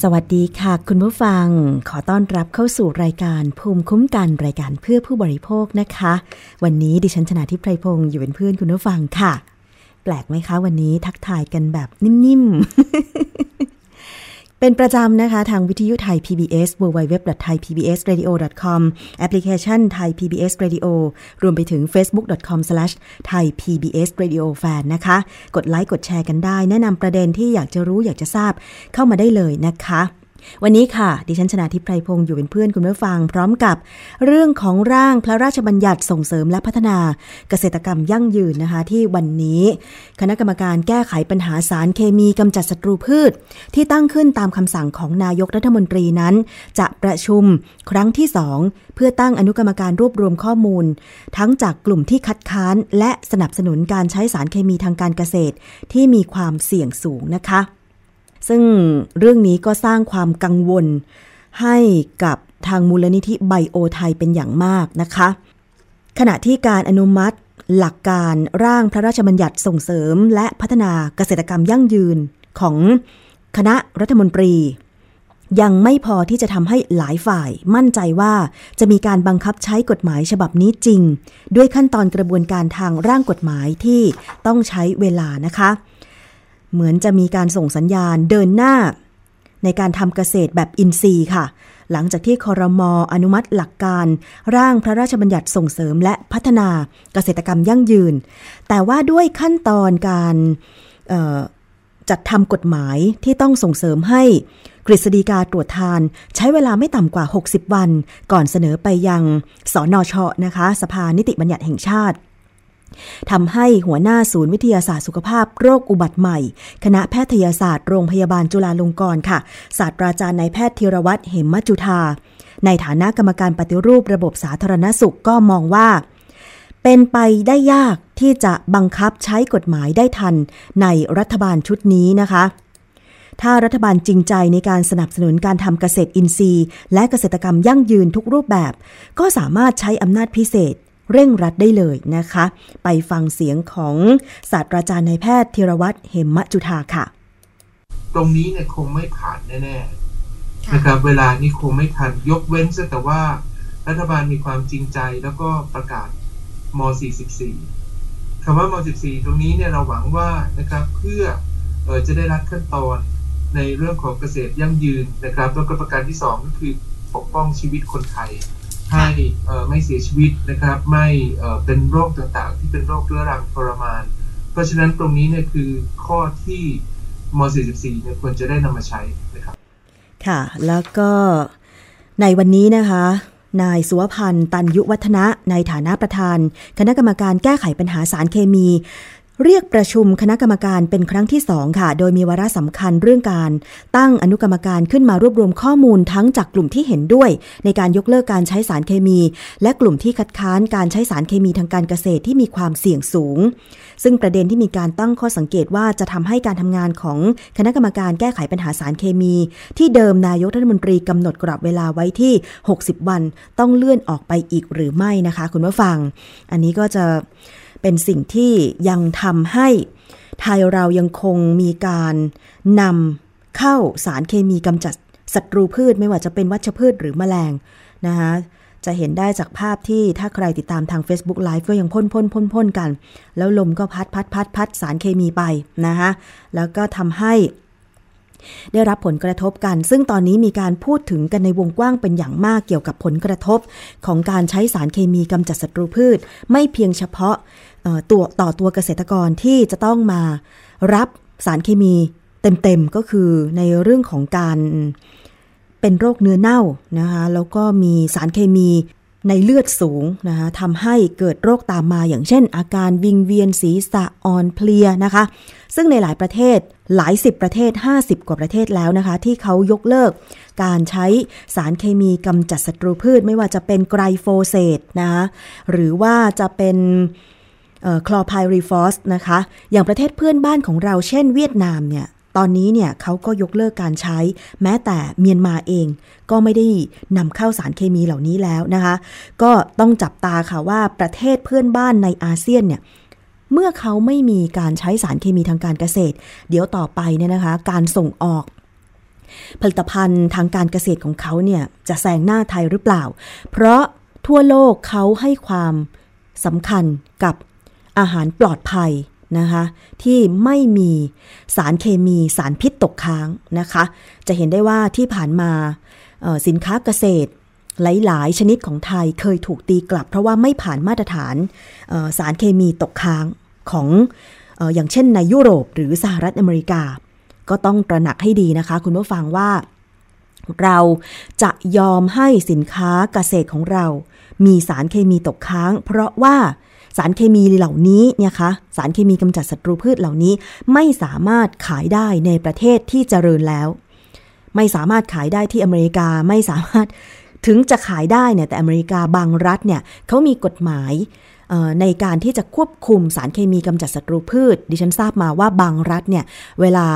สวัสดีค่ะ คุณผู้ฟัง ขอต้อนรับเข้าสู่รายการภูมิคุ้มกันรายการเพื่อผู้บริโภคนะคะ วันนี้ดิฉันชนะทิพไพรพงศ์อยู่เป็นเพื่อนคุณผู้ฟังค่ะ แปลกไหมคะวันนี้ทักทายกันแบบนิ่มๆ เป็นประจำนะคะ ทางวิทยุไทย PBS www.thaipbsradio.com แอปพลิเคชัน Thai PBS Radio รวมไปถึง facebook.com/thaipbsradiofan นะคะ กดไลค์กดแชร์กันได้ แนะนำประเด็นที่อยากจะรู้อยากจะทราบเข้ามาได้เลยนะคะ วันนี้ค่ะ ดิฉันชนาทิพไพรพงศ์อยู่เป็นเพื่อนคุณผู้ฟัง พร้อมกับเรื่องของร่างพระราชบัญญัติส่งเสริมและพัฒนาเกษตรกรรมยั่งยืนนะคะ ที่วันนี้ คณะกรรมการแก้ไขปัญหาสารเคมีกำจัดศัตรูพืช ที่ตั้งขึ้นตามคำสั่งของนายกรัฐมนตรีนั้น จะประชุมครั้งที่สองเพื่อตั้งอนุกรรมการรวบรวมข้อมูล ทั้งจากกลุ่มที่คัดค้านและสนับสนุนการใช้สารเคมีทางการเกษตร ที่มีความเสี่ยงสูงนะคะ ซึ่งเรื่องนี้ก็สร้างความกังวล ให้กับทางมูลนิธิไบโอไทยเป็นอย่างมากนะคะ ขณะที่การอนุมัติหลักการร่างพระราชบัญญัติส่งเสริม และพัฒนาเกษตรกรรมยั่งยืนของคณะรัฐมนตรี ยังไม่พอที่จะทำให้หลายฝ่ายมั่นใจว่าจะมีการบังคับใช้กฎหมายฉบับนี้จริง ด้วยขั้นตอนกระบวนการทางร่างกฎหมายที่ต้องใช้เวลานะคะ เหมือนจะมีการส่งสัญญาณเดินหน้า ในการทำเกษตรแบบอินทรีย์ค่ะ หลังจากที่คอรมออนุมัติหลักการ ร่างพระราชบัญญัติส่งเสริมและพัฒนาเกษตรกรรมยั่งยืน แต่ว่าด้วยขั้นตอนการจัดทำกฎหมายที่ต้องส่งเสริมให้กฤษฎีกาตรวจทาน ใช้เวลาไม่ต่ำกว่า 60 วัน ก่อนเสนอไปยังสอนอชนะคะ สภานิติบัญญัติแห่งชาติ ทำให้หัวหน้าศูนย์วิทยาศาสตร์สุขภาพโรคอุบัติใหม่ คณะแพทยศาสตร์โรงพยาบาลจุฬาลงกรณ์ค่ะ ศาสตราจารย์นายแพทย์ธีรวัตรเหมมจุธาในฐานะกรรมการปฏิรูประบบสาธารณสุขก็มองว่า เป็นไปได้ยากที่จะบังคับใช้กฎหมายได้ทันในรัฐบาลชุดนี้นะคะ ถ้ารัฐบาลจริงใจในการสนับสนุนการทำเกษตรอินทรีย์ และเกษตรกรรมยั่งยืนทุกรูปแบบ ก็สามารถใช้อำนาจพิเศษ เร่งรัดได้เลยนะคะ ไปฟังเสียงของศาสตราจารย์นายแพทย์ธีรวัตรเหมมจุธาค่ะ ตรงนี้เนี่ยคงไม่ผ่านแน่ๆนะครับเวลานี้คงไม่ทันยกเว้นแต่ว่ารัฐบาลมีความจริงใจแล้วก็ประกาศม 44 คำว่าม44ตรงนี้เนี่ยเราหวังว่านะครับเพื่อออจะได้รัดขั้นตอนในเรื่องของเกษตรยั่งยืนนะครับแล้วก็ประการที่ 2 ก็คือปกป้องชีวิตคนไทย ให้ไม่เสียชีวิตนะครับ ไม่เป็นโรคต่างๆ ที่เป็นโรคเรื้อรังทรมาน เพราะฉะนั้นตรงนี้เนี่ยคือข้อที่ม .44 เนี่ยควรจะได้นำมาใช้นะครับ ค่ะ แล้วก็ในวันนี้นะคะ นายสุวพันธ์ตันยุวัฒนะ ในฐานะประธาน คณะกรรมการแก้ไขปัญหาสารเคมี เรียกประชุมคณะกรรมการเป็นครั้งที่สองค่ะ โดยมีวาระสำคัญเรื่องการ ตั้งอนุกรรมการขึ้นมารวบรวมข้อมูลทั้งจากกลุ่มที่เห็นด้วย ในการยกเลิกการใช้สารเคมี และกลุ่มที่คัดค้านการใช้สารเคมีทางการเกษตรที่มีความเสี่ยงสูง ซึ่งประเด็นที่มีการตั้งข้อสังเกตว่าจะทำให้การทำงานของคณะกรรมการแก้ไขปัญหาสารเคมี ที่เดิมนายกรัฐมนตรีกำหนดกรอบเวลาไว้ที่ 60 วัน ต้องเลื่อนออกไปอีกหรือไม่นะคะ คุณผู้ฟัง อันนี้ก็จะ เป็นสิ่งที่ยังทำให้ไทยเรายังคงมีการนำเข้าสารเคมีกำจัดศัตรูพืชไม่ว่าจะเป็นวัชพืชหรือแมลงนะคะจะเห็นได้จากภาพที่ถ้าใครติดตามทาง Facebook Live ก็ยังพ่นพ่นพ่นพ่นกัน แล้วลมก็พัดพัดพัดพัดสารเคมีไปนะคะแล้วก็ทำให้ได้รับผลกระทบกัน ซึ่งตอนนี้มีการพูดถึงกันในวงกว้างเป็นอย่างมากเกี่ยวกับผลกระทบ ของการใช้สารเคมีกำจัดศัตรูพืช ไม่เพียงเฉพาะ ตัวต่อตัวเกษตรกรที่จะต้องมารับสารเคมีเต็มๆก็คือในเรื่องของการเป็นโรคเนื้อเน่านะคะแล้วก็มีสารเคมีในเลือดสูงนะคะทำให้เกิดโรคตามมาอย่างเช่น อาการวิงเวียนศีรษะอ่อนเพลียนะคะ ซึ่งในหลายประเทศหลายสิบประเทศ 50 กว่าประเทศแล้วนะคะ ที่เขายกเลิก การใช้สารเคมีกำจัดศัตรูพืช ไม่ว่าจะเป็นไกรโฟเซตนะคะหรือว่าจะเป็น คลอไพรีฟอสนะคะ อย่างประเทศเพื่อนบ้านของเราเช่นเวียดนามเนี่ยตอนนี้เนี่ยเขาก็ยกเลิกการใช้ แม้แต่เมียนมาเอง ก็ไม่ได้นำเข้าสารเคมีเหล่านี้แล้วนะคะ ก็ต้องจับตาค่ะว่าประเทศเพื่อนบ้านในอาเซียนเนี่ยเมื่อเขาไม่มีการใช้สารเคมีทางการเกษตร เดี๋ยวต่อไปเนี่ยนะคะ การส่งออก ผลิตภัณฑ์ทางการเกษตรของเขาเนี่ยจะแซงหน้าไทยหรือเปล่า เพราะทั่วโลกเขาให้ความสำคัญกับ อาหารปลอดภัยนะคะที่ไม่มีสารเคมีสารพิษตกค้างนะคะ จะเห็นได้ว่าที่ผ่านมาสินค้าเกษตรหลาย ๆ ชนิดของไทยเคยถูกตีกลับ เพราะว่าไม่ผ่านมาตรฐานสารเคมีตกค้างของอย่างเช่นในยุโรปหรือสหรัฐอเมริกา ก็ต้องตระหนักให้ดีนะคะ คุณผู้ฟังว่า เราจะยอมให้สินค้าเกษตรของเรา มีสารเคมีตกค้าง เพราะว่า สารเคมีเหล่านี้เนี่ยคะสารเคมีกำจัดศัตรูพืชเหล่านี้ ไม่สามารถขายได้ในประเทศที่เจริญแล้ว ไม่สามารถขายได้ที่อเมริกาไม่สามารถถึงจะขายได้เนี่ยแต่อเมริกาบางรัฐเนี่ยเขามีกฎหมายในการที่จะควบคุมสารเคมีกำจัดศัตรูพืช ดิฉันทราบมาว่าบางรัฐเนี่ยเวลา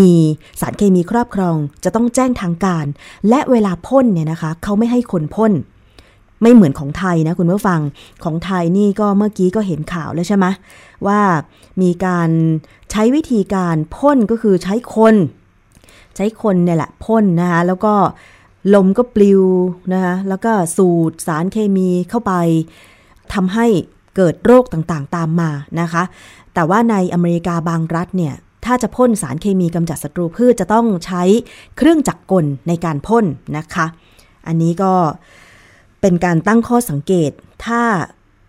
มีสารเคมีครอบครอง จะต้องแจ้งทางการ และเวลาพ่นเนี่ยนะคะเขาไม่ให้คนพ่น ไม่เหมือนของไทยนะคุณผู้ฟังของไทยนี่ก็เมื่อกี้ก็เห็นข่าวแล้วใช่ไหมว่ามีการใช้วิธีการพ่นก็คือใช้คน ใช้คนเนี่ยแหละพ่นนะคะแล้วก็ลมก็ปลิวนะคะแล้วก็สูดสารเคมีเข้าไปทำให้เกิดโรคต่างๆตามมานะคะ แต่ว่าในอเมริกาบางรัฐเนี่ยถ้าจะพ่นสารเคมีกำจัดศัตรูพืชจะต้องใช้เครื่องจักรกลในการพ่นนะคะ อันนี้ก็เเป็นการตั้งข้อสังเกต ถ้า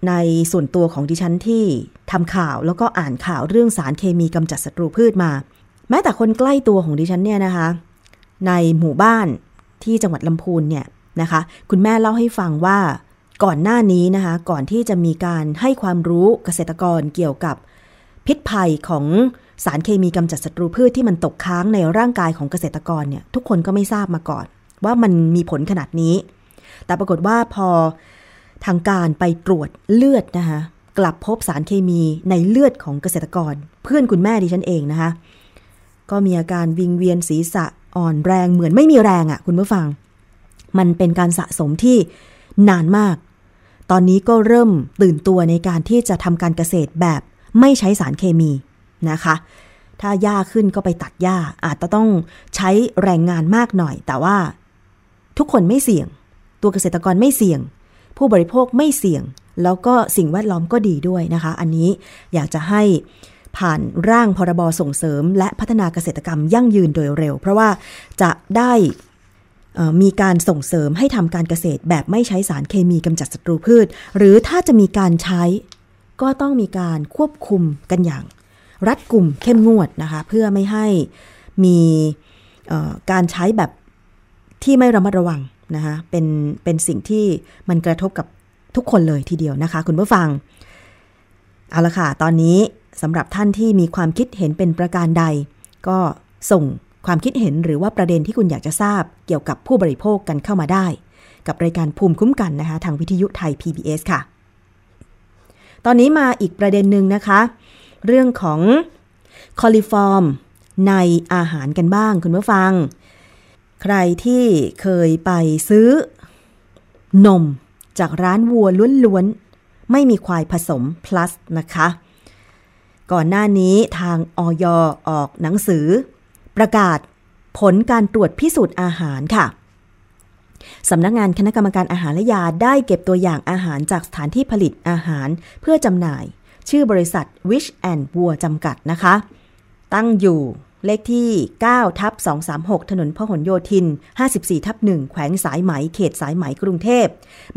ในส่วนตัวของดิฉันที่ทำข่าวแล้วก็อ่านข่าวเรื่องสารเคมีกำจัดศัตรูพืชมา แม้แต่คนใกล้ตัวของดิฉันเนี่ยนะคะ ในหมู่บ้านที่จังหวัดลำพูนเนี่ยนะคะ คุณแม่เล่าให้ฟังว่าก่อนหน้านี้นะคะ ก่อนที่จะมีการให้ความรู้เกษตรกรเกี่ยวกับพิษภัยของสารเคมีกำจัดศัตรูพืชที่มันตกค้างในร่างกายของเกษตรกรเนี่ยทุกคนก็ไม่ทราบมาก่อน ว่ามันมีผลขนาดนี้ แต่ปรากฏว่าพอทางการไปตรวจเลือดนะคะกลับพบสารเคมีในเลือดของเกษตรกร เพื่อนคุณแม่ดิฉันเองนะคะก็มีอาการวิงเวียนศีรษะอ่อนแรงเหมือนไม่มีแรงอะ่ะ คุณผู้ฟัง มันเป็นการสะสมที่นานมาก ตอนนี้ก็เริ่มตื่นตัวในการที่จะทำการเกษตรแบบไม่ใช้สารเคมีนะคะ ถ้าหญ้าขึ้นก็ไปตัดหญ้าอาจจะต้องใช้แรงงานมากหน่อย แต่ว่าทุกคนไม่เสี่ยง ตัวเกษตรกรไม่เสี่ยง ผู้บริโภคไม่เสี่ยง แล้วก็สิ่งแวดล้อมก็ดีด้วยนะคะ อันนี้อยากจะให้ผ่านร่างพรบส่งเสริม และพัฒนาเกษตรกรรมยั่งยืนโดยเร็ว เพราะว่าจะได้มีการส่งเสริมให้ทำการเกษตรแบบไม่ใช้สารเคมีกำจัดศัตรูพืช หรือถ้าจะมีการใช้ ก็ต้องมีการควบคุมกันอย่าง รัดกลุ่มเข้มงวดนะคะเพื่อไม่ให้มีการใช้แบบที่ไม่ระมัดระวัง นะคะเป็นเป็นสิ่งที่มันกระทบกับทุกคนเลยทีเดียวนะคะ คุณผู้ฟัง เอาละค่ะ ตอนนี้สำหรับท่านที่มีความคิดเห็นเป็นประการใด ก็ส่งความคิดเห็นหรือว่าประเด็นที่คุณอยากจะทราบเกี่ยวกับผู้บริโภคกันเข้ามาได้ กับรายการภูมิคุ้มกันนะคะ ทางวิทยุไทย PBS ค่ะ ตอนนี้มาอีกประเด็นหนึ่งนะคะ เรื่องของคอลิฟอร์มในอาหารกันบ้างคุณผู้ฟัง ใครที่เคยไปซื้อนมจากร้านวัวล้วนๆ ไม่มีควายผสม plus นะคะ ก่อนหน้านี้ทางออยออกหนังสือ ประกาศผลการตรวจพิสูจน์อาหารค่ะสำนักงานคณะกรรมการอาหารและยาได้เก็บตัวอย่างอาหารจากสถานที่ผลิตอาหารเพื่อจำหน่าย ชื่อบริษัท Wish and วัวจำกัดนะคะ ตั้งอยู่ เลขที่ 9 ทับ 236 ถนนพหลโยธิน 54 ทับ 1 แขวงสายไหม เขตสายไหมกรุงเทพ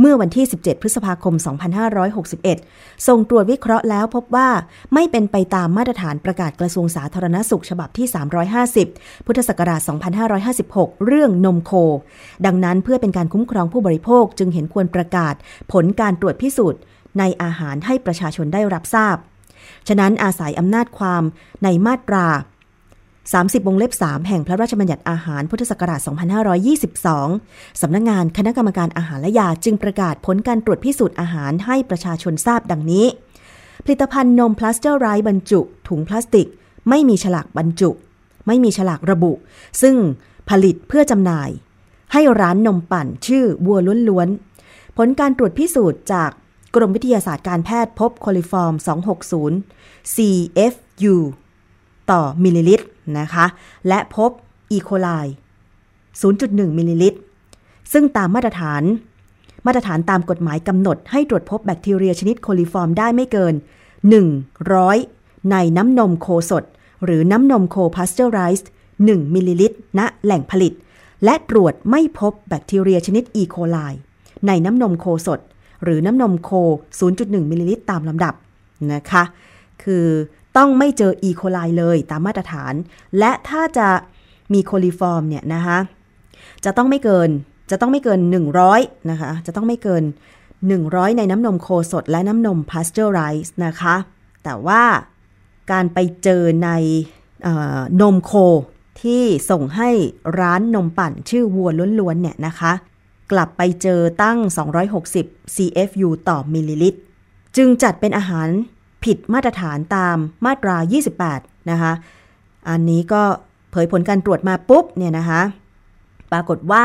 เมื่อวันที่ 17 พฤษภาคม 2561 ส่งตรวจวิเคราะห์แล้วพบว่าไม่เป็นไปตามมาตรฐานประกาศกระทรวงสาธารณสุขฉบับที่ 350 พุทธศักราช 2556 เรื่องนมโค ดังนั้นเพื่อเป็นการคุ้มครองผู้บริโภคจึงเห็นควรประกาศ ผลการตรวจพิสูจน์ในอาหารให้ประชาชนได้รับทราบ ฉะนั้นอาศัยอำนาจความในมาตรา 30 วงเล็บ 3 แห่งพระราชบัญญัติอาหารพุทธศักราช 2522 สำนักงานคณะกรรมการอาหารและยาจึงประกาศผลการตรวจพิสูจน์อาหารให้ประชาชนทราบดังนี้ ผลิตภัณฑ์นมพาสเจอร์ไรส์บรรจุ ถุงพลาสติก ไม่มีฉลากบรรจุ ไม่มีฉลากระบุ ซึ่งผลิตเพื่อจำหน่าย ให้ร้านนมปั่นชื่อวัวล้วนๆ ผลการตรวจพิสูจน์จากกรมวิทยาศาสตร์การแพทย์พบโคลิฟอร์ม 260 CFU ต่อมิลลิลิตรนะคะและพบอีโคไล0.1 มิลลิลิตร ซึ่งตามมาตรฐาน มาตรฐานตามกฎหมายกำหนดให้ตรวจพบแบคทีเรียชนิดโคลิฟอร์มได้ไม่เกิน 100 ในน้ำนมโคสด หรือน้ำนมโคพาสเจอร์ไรส์1มิลลิลิตรณแหล่งผลิต และตรวจไม่พบแบคทีเรียชนิดอีโคไลในน้ำนมโคสด หรือน้ำนมโค 0.1 มิลลิลิตรตามลำดับนะคะ คือ ต้องไม่เจออีโคไลเลยตามมาตรฐาน และถ้าจะมีโคลิฟอร์มเนี่ยนะคะจะต้องไม่เกินจะต้องไม่เกิน 100นะคะจะต้องไม่เกิน 100 ในน้ำนมโคสดและน้ำนมพาสเจอร์ไรส์นะคะ แต่ว่าการไปเจอในนมโคที่ส่งให้ร้านนมปั่นชื่อวัวล้วนๆเนี่ยนะคะ กลับไปเจอตั้ง 260 CFU ต่อมิลลิลิตร จึงจัดเป็นอาหาร ผิดมาตรฐานตามมาตรา 28 นะคะ อันนี้ก็เผยผลการตรวจมาปุ๊บเนี่ยนะคะ ปรากฏว่า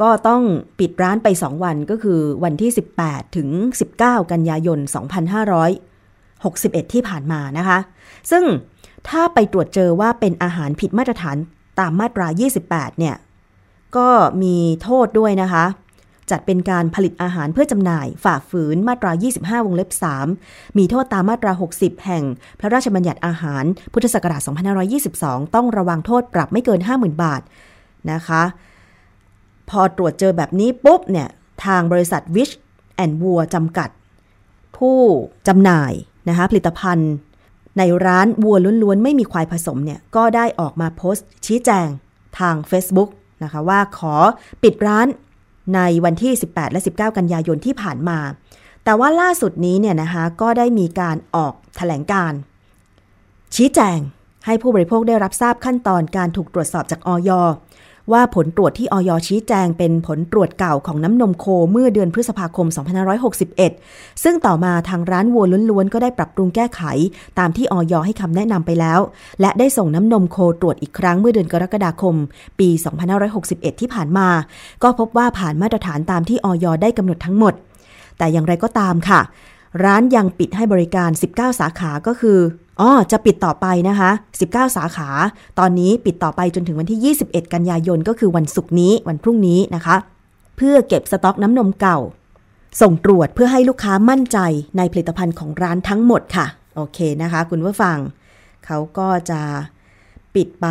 ก็ต้องปิดร้านไป 2 วันก็คือวันที่ 18 ถึง 19 กันยายน 2561 ที่ผ่านมานะคะ ซึ่งถ้าไปตรวจเจอว่าเป็นอาหารผิดมาตรฐานตามมาตรา 28 เนี่ย ก็มีโทษด้วยนะคะ จัดเป็นการผลิตอาหารเพื่อจำหน่าย ฝ่าฝืนมาตรา 25 วงเล็บ 3 มีโทษตามมาตรา 60 แห่ง พระราชบัญญัติอาหาร พุทธศักราช 2522 ต้องระวังโทษปรับไม่เกิน 50,000 บาทนะคะ พอตรวจเจอแบบนี้ปุ๊บเนี่ยทางบริษัทวิชแอนวัวจำกัด ผู้จำหน่ายนะคะผลิตภัณฑ์ในร้านวัวล้วนๆ ไม่มีควายผสมเนี่ย ก็ได้ออกมาโพสต์ชี้แจงทาง Facebook นะคะว่าขอปิดร้าน ในวันที่ 18 และ 19 กันยายนที่ผ่านมา แต่ว่าล่าสุดนี้เนี่ยนะคะก็ได้มีการออกแถลงการ ชี้แจงให้ผู้บริโภคได้รับทราบขั้นตอนการถูกตรวจสอบจากออย ว่าผลตรวจที่ออยชี้แจงเป็นผลตรวจเก่าของน้ำนมโคเมื่อเดือนพฤษภาคม 2561 ซึ่งต่อมาทางร้านวัวล้วนๆ ก็ได้ปรับปรุงแก้ไข ตามที่ออยให้คำแนะนำไปแล้ว และได้ส่งน้ำนมโคตรวจอีกครั้งเมื่อเดือนกรกฎาคม ปี 2561 ที่ผ่านมา ก็พบว่าผ่านมาตรฐานตามที่ออยได้กำหนดทั้งหมด แต่อย่างไรก็ตามค่ะ ร้านยังปิดให้บริการ 19 สาขาก็คือ อ๋อจะปิดต่อไปนะคะ 19 สาขา ตอนนี้ปิดต่อไปจนถึงวันที่ 21 กันยายนก็คือวันศุกร์นี้วันพรุ่งนี้นะคะ เพื่อเก็บสต็อกน้ำนมเก่า ส่งตรวจเพื่อให้ลูกค้ามั่นใจในผลิตภัณฑ์ของร้านทั้งหมดค่ะ โอเคนะคะ คุณผู้ฟัง เขาก็จะปิดไป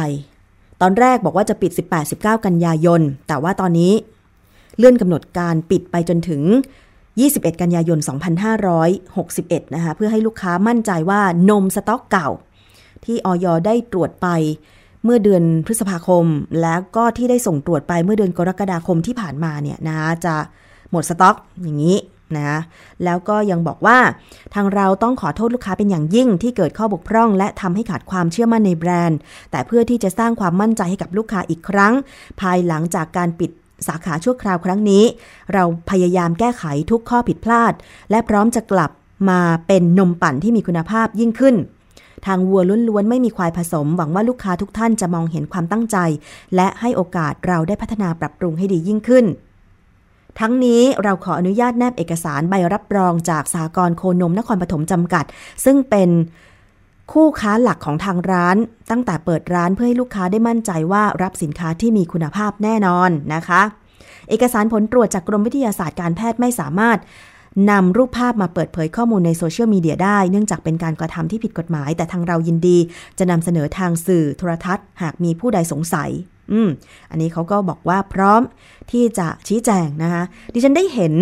ตอนแรกบอกว่าจะปิด 18-19 กันยายน แต่ว่าตอนนี้เลื่อนกำหนดการปิดไปจนถึง 21 กันยายน 2561 นะคะ เพื่อให้ลูกค้ามั่นใจว่านมสต็อกเก่า ที่ออยได้ตรวจไปเมื่อเดือนพฤษภาคม แล้วก็ที่ได้ส่งตรวจไปเมื่อเดือนกรกฎาคมที่ผ่านมาเนี่ยนะจะหมดสต็อกอย่างนี้นะแล้วก็ยังบอกว่าทางเราต้องขอโทษลูกค้าเป็นอย่างยิ่งที่เกิดข้อบกพร่อง และทำให้ขาดความเชื่อมั่นในแบรนด์ แต่เพื่อที่จะสร้างความมั่นใจให้กับลูกค้าอีกครั้ง ภายหลังจากการปิด สาขาชั่วคราวครั้งนี้ เราพยายามแก้ไขทุกข้อผิดพลาด และพร้อมจะกลับมาเป็นนมปั่นที่มีคุณภาพยิ่งขึ้น ทางวัวล้วนๆไม่มีควายผสม หวังว่าลูกค้าทุกท่านจะมองเห็นความตั้งใจ และให้โอกาสเราได้พัฒนาปรับปรุงให้ดียิ่งขึ้นทั้งนี้เราขออนุญาตแนบเอกสารใบรับรองจากสากรโคนมนครปฐมจำกัด ซึ่งเป็น คู่ค้าหลักของทางร้าน ตั้งแต่เปิดร้านเพื่อให้ลูกค้าได้มั่นใจว่ารับสินค้าที่มีคุณภาพแน่นอนนะคะ เอกสารผลตรวจจากกรมวิทยาศาสตร์การแพทย์ไม่สามารถนำรูปภาพมาเปิดเผยข้อมูลในโซเชียลมีเดียได้ เนื่องจากเป็นการกระทำที่ผิดกฎหมาย แต่ทางเรายินดี จะนำเสนอทางสื่อโทรทัศน์ หากมีผู้ใดสงสัย อืม อันนี้เขาก็บอกว่าพร้อมที่จะชี้แจงนะคะ ดิฉันได้เห็น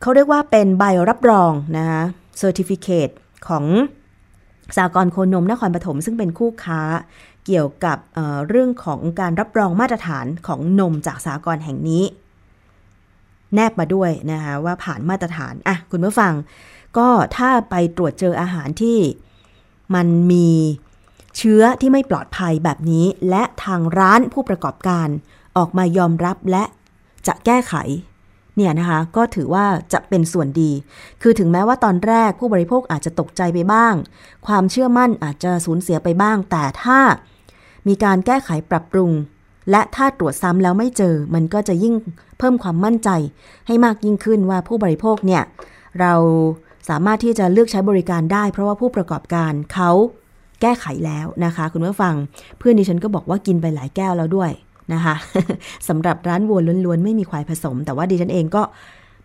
เขาเรียกว่าเป็นใบรับรองนะคะ certificate ของ สากรโคนมนครปฐมซึ่งเป็นคู่ค้าเกี่ยวกับเเรื่องของการรับรองมาตรฐานของนมจากสากรแห่งนี้ แนบมาด้วยนะคะว่าผ่านมาตรฐานอะคุณผู้ฟัง ก็ถ้าไปตรวจเจออาหารที่มันมีเชื้อที่ไม่ปลอดภัยแบบนี้ และทางร้านผู้ประกอบการออกมายอมรับและจะแก้ไข เนี่ยนะคะก็ถือว่าจะเป็นส่วนดี คือถึงแม้ว่าตอนแรกผู้บริโภคอาจจะตกใจไปบ้าง ความเชื่อมั่นอาจจะสูญเสียไปบ้าง แต่ถ้ามีการแก้ไขปรับปรุง และถ้าตรวจซ้ำแล้วไม่เจอ มันก็จะยิ่งเพิ่มความมั่นใจให้มากยิ่งขึ้นว่าผู้บริโภคเนี่ยเราสามารถที่จะเลือกใช้บริการได้ เพราะว่าผู้ประกอบการเขาแก้ไขแล้วนะคะ คุณผู้ฟัง เพื่อนดิฉันก็บอกว่ากินไปหลายแก้วแล้วด้วย นะคะสำหรับร้านวัวล้วนๆ ไม่มีควายผสม แต่ว่าดิฉันเองก็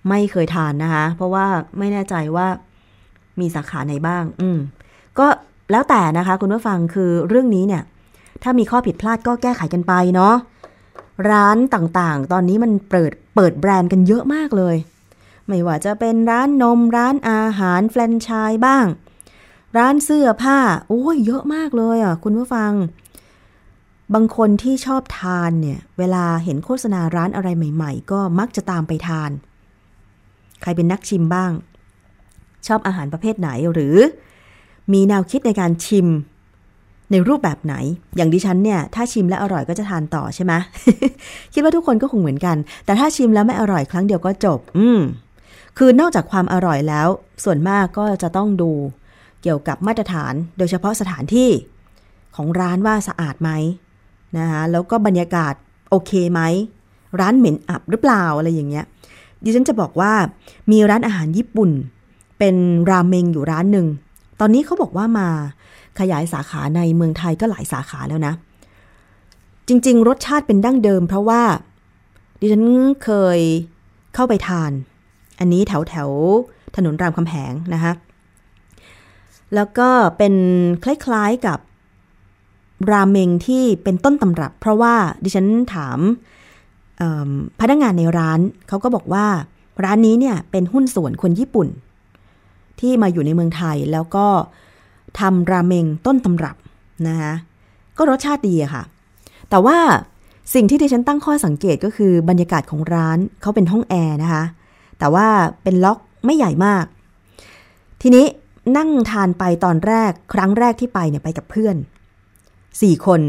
ไม่เคยทานนะคะ เพราะว่าไม่แน่ใจว่ามีสาขาไหนบ้าง อืม ก็แล้วแต่นะคะคุณผู้ฟังคือเรื่องนี้เนี่ย ถ้ามีข้อผิดพลาดก็แก้ไขกันไปเนาะร้านต่างๆ ตอนนี้มันเปิดเปิดแบรนด์กันเยอะมากเลย ไม่ว่าจะเป็นร้านนมร้านอาหารแฟรนไชส์บ้าง ร้านเสื้อผ้า โอ้ยเยอะมากเลยอะคุณผู้ฟัง บางคนที่ชอบทานเนี่ย เวลาเห็นโฆษณาร้านอะไรใหม่ ๆ ก็มักจะตามไปทาน ใครเป็นนักชิมบ้าง ชอบอาหารประเภทไหนหรือ มีแนวคิดในการชิม ในรูปแบบไหน อย่างดิฉันเนี่ย ถ้าชิมแล้วอร่อยก็จะทานต่อใช่ไหมคิดว่าทุกคนก็คงเหมือนกัน แต่ถ้าชิมแล้วไม่อร่อยครั้งเดียวก็จบ อืมคือนอกจากความอร่อยแล้ว ส่วนมากก็จะต้องดูเกี่ยวกับมาตรฐาน โดยเฉพาะสถานที่ของร้านว่าสะอาดไหม นะคะแล้วก็บรรยากาศโอเคไหม ร้านเหม็นอับหรือเปล่าอะไรอย่างเงี้ยดิฉันจะบอกว่ามีร้านอาหารญี่ปุ่น เป็นราเมงอยู่ร้านหนึ่ง ตอนนี้เขาบอกว่ามาขยายสาขาในเมืองไทยก็หลายสาขาแล้วนะ จริง ๆ รสชาติเป็นดั้งเดิม เพราะว่าดิฉันเคยเข้าไปทาน อันนี้แถวแถวถนนรามคำแหงนะคะแล้วก็เป็นคล้ายๆกับ ราเมงที่เป็นต้นตำรับ เพราะว่าดิฉันถามพนักงงานในร้านเขาก็บอกว่าร้านนี้เนี่ยเป็นหุ้นส่วนคนญี่ปุ่น ที่มาอยู่ในเมืองไทยแล้วก็ทำราเมงต้นตำรับนะคะก็รสชาติดีอะค่ะ แต่ว่าสิ่งที่ดิฉันตั้งข้อสังเกตก็คือบรรยากาศของร้านเขาเป็นห้องแอร์นะคะ แต่ว่าเป็นล็อกไม่ใหญ่มาก ทีนี้นั่งทานไปตอนแรกครั้งแรกที่ไปเนี่ยไปกับเพื่อน สี่คน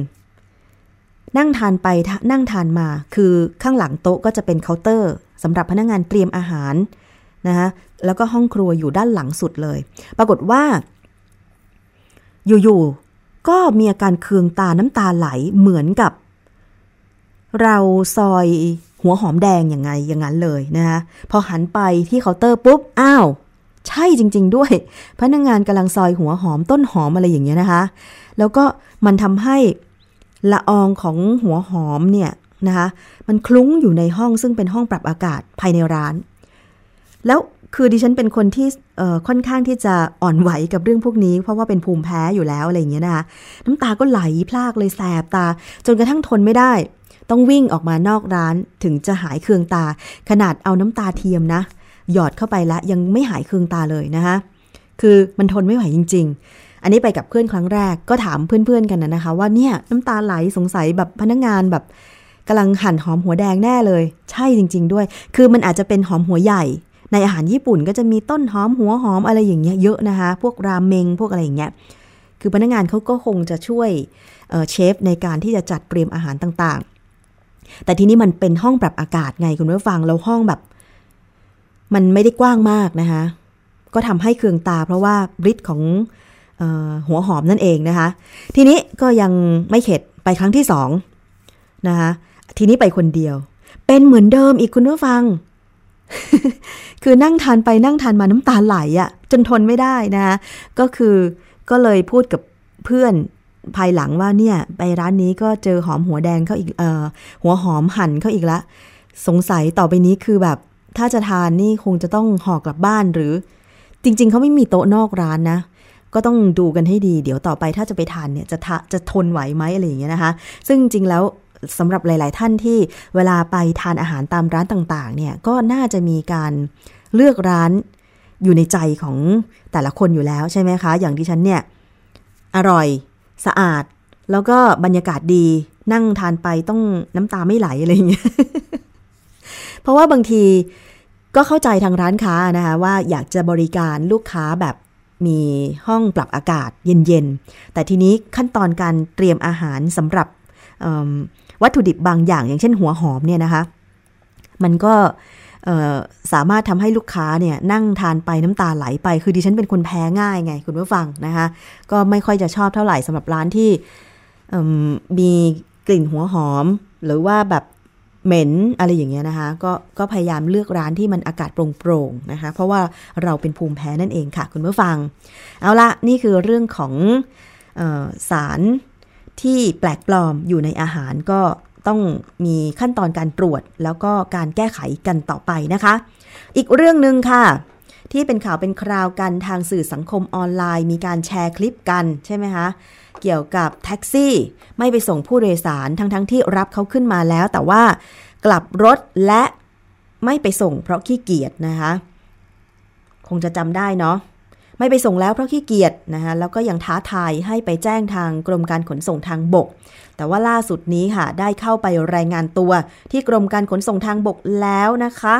นั่งทานไปนั่งทานมา คือข้างหลังโต๊ะก็จะเป็นเคาน์เตอร์สำหรับพนักงงานเตรียมอาหารนะคะแล้วก็ห้องครัวอยู่ด้านหลังสุดเลย ปรากฏว่า อยู่ๆก็มีอาการเคืองตาน้ำตาไหลเหมือนกับ เราซอยหัวหอมแดงอย่างไงอย่างนั้นเลยนะคะพอหันไปที่เคาน์เตอร์ปุ๊บ อ้าว ใช่จริง ๆ ด้วย พนักงงานกำลังซอยหัวหอมต้นหอมอะไรอย่างเงี้ยนะคะ แล้วก็มันทำให้ละอองของหัวหอมเนี่ยนะคะ มันคลุ้งอยู่ในห้องซึ่งเป็นห้องปรับอากาศภายในร้าน แล้วคือดิฉันเป็นคนที่ค่อนข้างที่จะอ่อนไหวกับเรื่องพวกนี้ เพราะว่าเป็นภูมิแพ้อยู่แล้วอะไรอย่างเงี้ยนะคะน้ำตาก็ไหลพลากเลยแสบตา จนกระทั่งทนไม่ได้ ต้องวิ่งออกมานอกร้านถึงจะหายเคืองตา ขนาดเอาน้ำตาเทียมนะ หยอดเข้าไปแล้วยังไม่หายเคืองตาเลยนะคะคือมันทนไม่ไหวจริง ๆ อันนี้ไปกับเพื่อนครั้งแรกก็ถามเพื่อนๆกันนะคะ ว่าเนี่ยน้ำตาไหลสงสัยแบบพนักงงานแบบกำลังหั่นหอมหัวแดงแน่เลย ใช่จริง ๆ ด้วย คือมันอาจจะเป็นหอมหัวใหญ่ ในอาหารญี่ปุ่นก็จะมีต้นหอมหัวหอมอะไรอย่างเงี้ยเยอะนะคะ พวกราเมงพวกอะไรอย่างเงี้ยคือพนักงานเขาก็คงจะช่วยเชฟในการที่จะจัดเตรียมอาหารต่างๆ แต่ทีนี้มันเป็นห้องปรับอากาศไงคุณผู้ฟังแล้วห้องแบบ มันไม่ได้กว้างมากนะคะ ก็ทำให้เคืองตาเพราะว่าฤทธิ์ของหัวหอมนั่นเองนะคะ ทีนี้ก็ยังไม่เข็ดไปครั้งที่สองนะคะทีนี้ไปคนเดียว เป็นเหมือนเดิมอีกคุณผู้ฟัง คือนั่งทานไปนั่งทานมาน้ำตาไหลอะ่ะ จนทนไม่ได้นะคะก็คือก็เลยพูดกับเพื่อนภายหลังว่าเนี่ย ไปร้านนี้ก็เจอหอมหัวแดงเขาอีกเอ่อหัวหอมหั่นเขาอีกละ สงสัยต่อไปนี้คือแบบ ถ้าจะทานนี่คงจะต้องห่อกลับบ้านหรือ จริง ๆเขาไม่มีโต๊ะนอกร้านนะ ก็ต้องดูกันให้ดี เดี๋ยวต่อไปถ้าจะไปทานเนี่ยจะทะจะทนไหวไหมอะไรอย่างเงี้ยนะคะ ซึ่งจริงแล้วสำหรับหลาย ๆ ท่านที่เวลาไปทานอาหารตามร้านต่าง ๆ เนี่ยก็น่าจะมีการเลือกร้านอยู่ในใจของแต่ละคนอยู่แล้วใช่ไหมคะ อย่างที่ฉันเนี่ยอร่อยสะอาด แล้วก็บรรยากาศดีนั่งทานไปต้องน้ำตาไม่ไหลอะไรอย่างเงี้ย เพราะว่าบางที ก็เข้าใจทางร้านค้านะคะว่าอยากจะบริการลูกค้าแบบมีห้องปรับอากาศเย็นๆ แต่ทีนี้ขั้นตอนการเตรียมอาหารสำหรับวัตถุดิบบางอย่าง อย่างเช่นหัวหอมเนี่ยนะคะ มันก็สามารถทำให้ลูกค้าเนี่ยนั่งทานไปน้ำตาไหลไป คือดิฉันเป็นคนแพ้ง่ายไงคุณผู้ฟังนะคะก็ไม่ค่อยจะชอบเท่าไหร่สำหรับร้านที่มีกลิ่นหัวหอม หรือว่าแบบ เหม็นอะไรอย่างเงี้ยนะคะก็ก็พยายามเลือกร้านที่มันอากาศโปร่งๆนะคะ เพราะว่าเราเป็นภูมิแพ้นั่นเองค่ะ คุณผู้ฟัง เอาละนี่คือเรื่องของออสารที่แปลกปลอมอยู่ในอาหารก็ต้องมีขั้นตอนการตรวจแล้วก็การแก้ไขกันต่อไปนะคะ อีกเรื่องหนึ่งค่ะ ที่เป็นข่าวเป็นคราวกันทางสื่อสังคมออนไลน์ มีการแชร์คลิปกันใช่ไหมคะ เกี่ยวกับแท็กซี่ ไม่ไปส่งผู้โดยสารทั้งๆทที่รับเขาขึ้นมาแล้ว แต่ว่ากลับรถและไม่ไปส่งเพราะขี้เกียจนะคะ คงจะจำได้เนาะไม่ไปส่งแล้วเพราะขี้เกียจนะคะแล้วก็ยังท้าทายให้ไปแจ้งทางกรมการขนส่งทางบก แต่ว่าล่าสุดนี้ค่ะ ได้เข้าไปรายงานตัวที่กรมการขนส่งทางบกแล้วนะคะ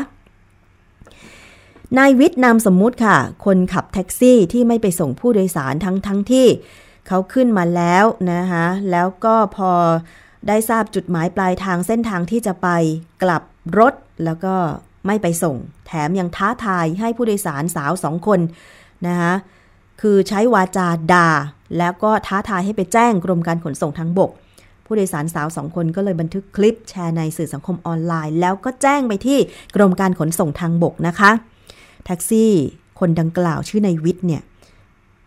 นายวิทย์นามสมมุติค่ะ คนขับแท็กซี่ที่ไม่ไปส่งผู้โดยสารทั้งทั้งที่ เขาขึ้นมาแล้วนะคะแล้วก็พอได้ทราบจุดหมายปลายทางเส้นทางที่จะไปกลับรถแล้วก็ไม่ไปส่ง แถมยังท้าทายให้ผู้โดยสารสาวสองคนนะคะคือใช้วาจาด่า แล้วก็ท้าทายให้ไปแจ้งกรมการขนส่งทางบก ผู้โดยสารสาวสองคนก็เลยบันทึกคลิปแชร์ในสื่อสังคมออนไลน์ แล้วก็แจ้งไปที่กรมการขนส่งทางบกนะคะ แท็กซี่คนดังกล่าวชื่อในวิทย์เนี่ย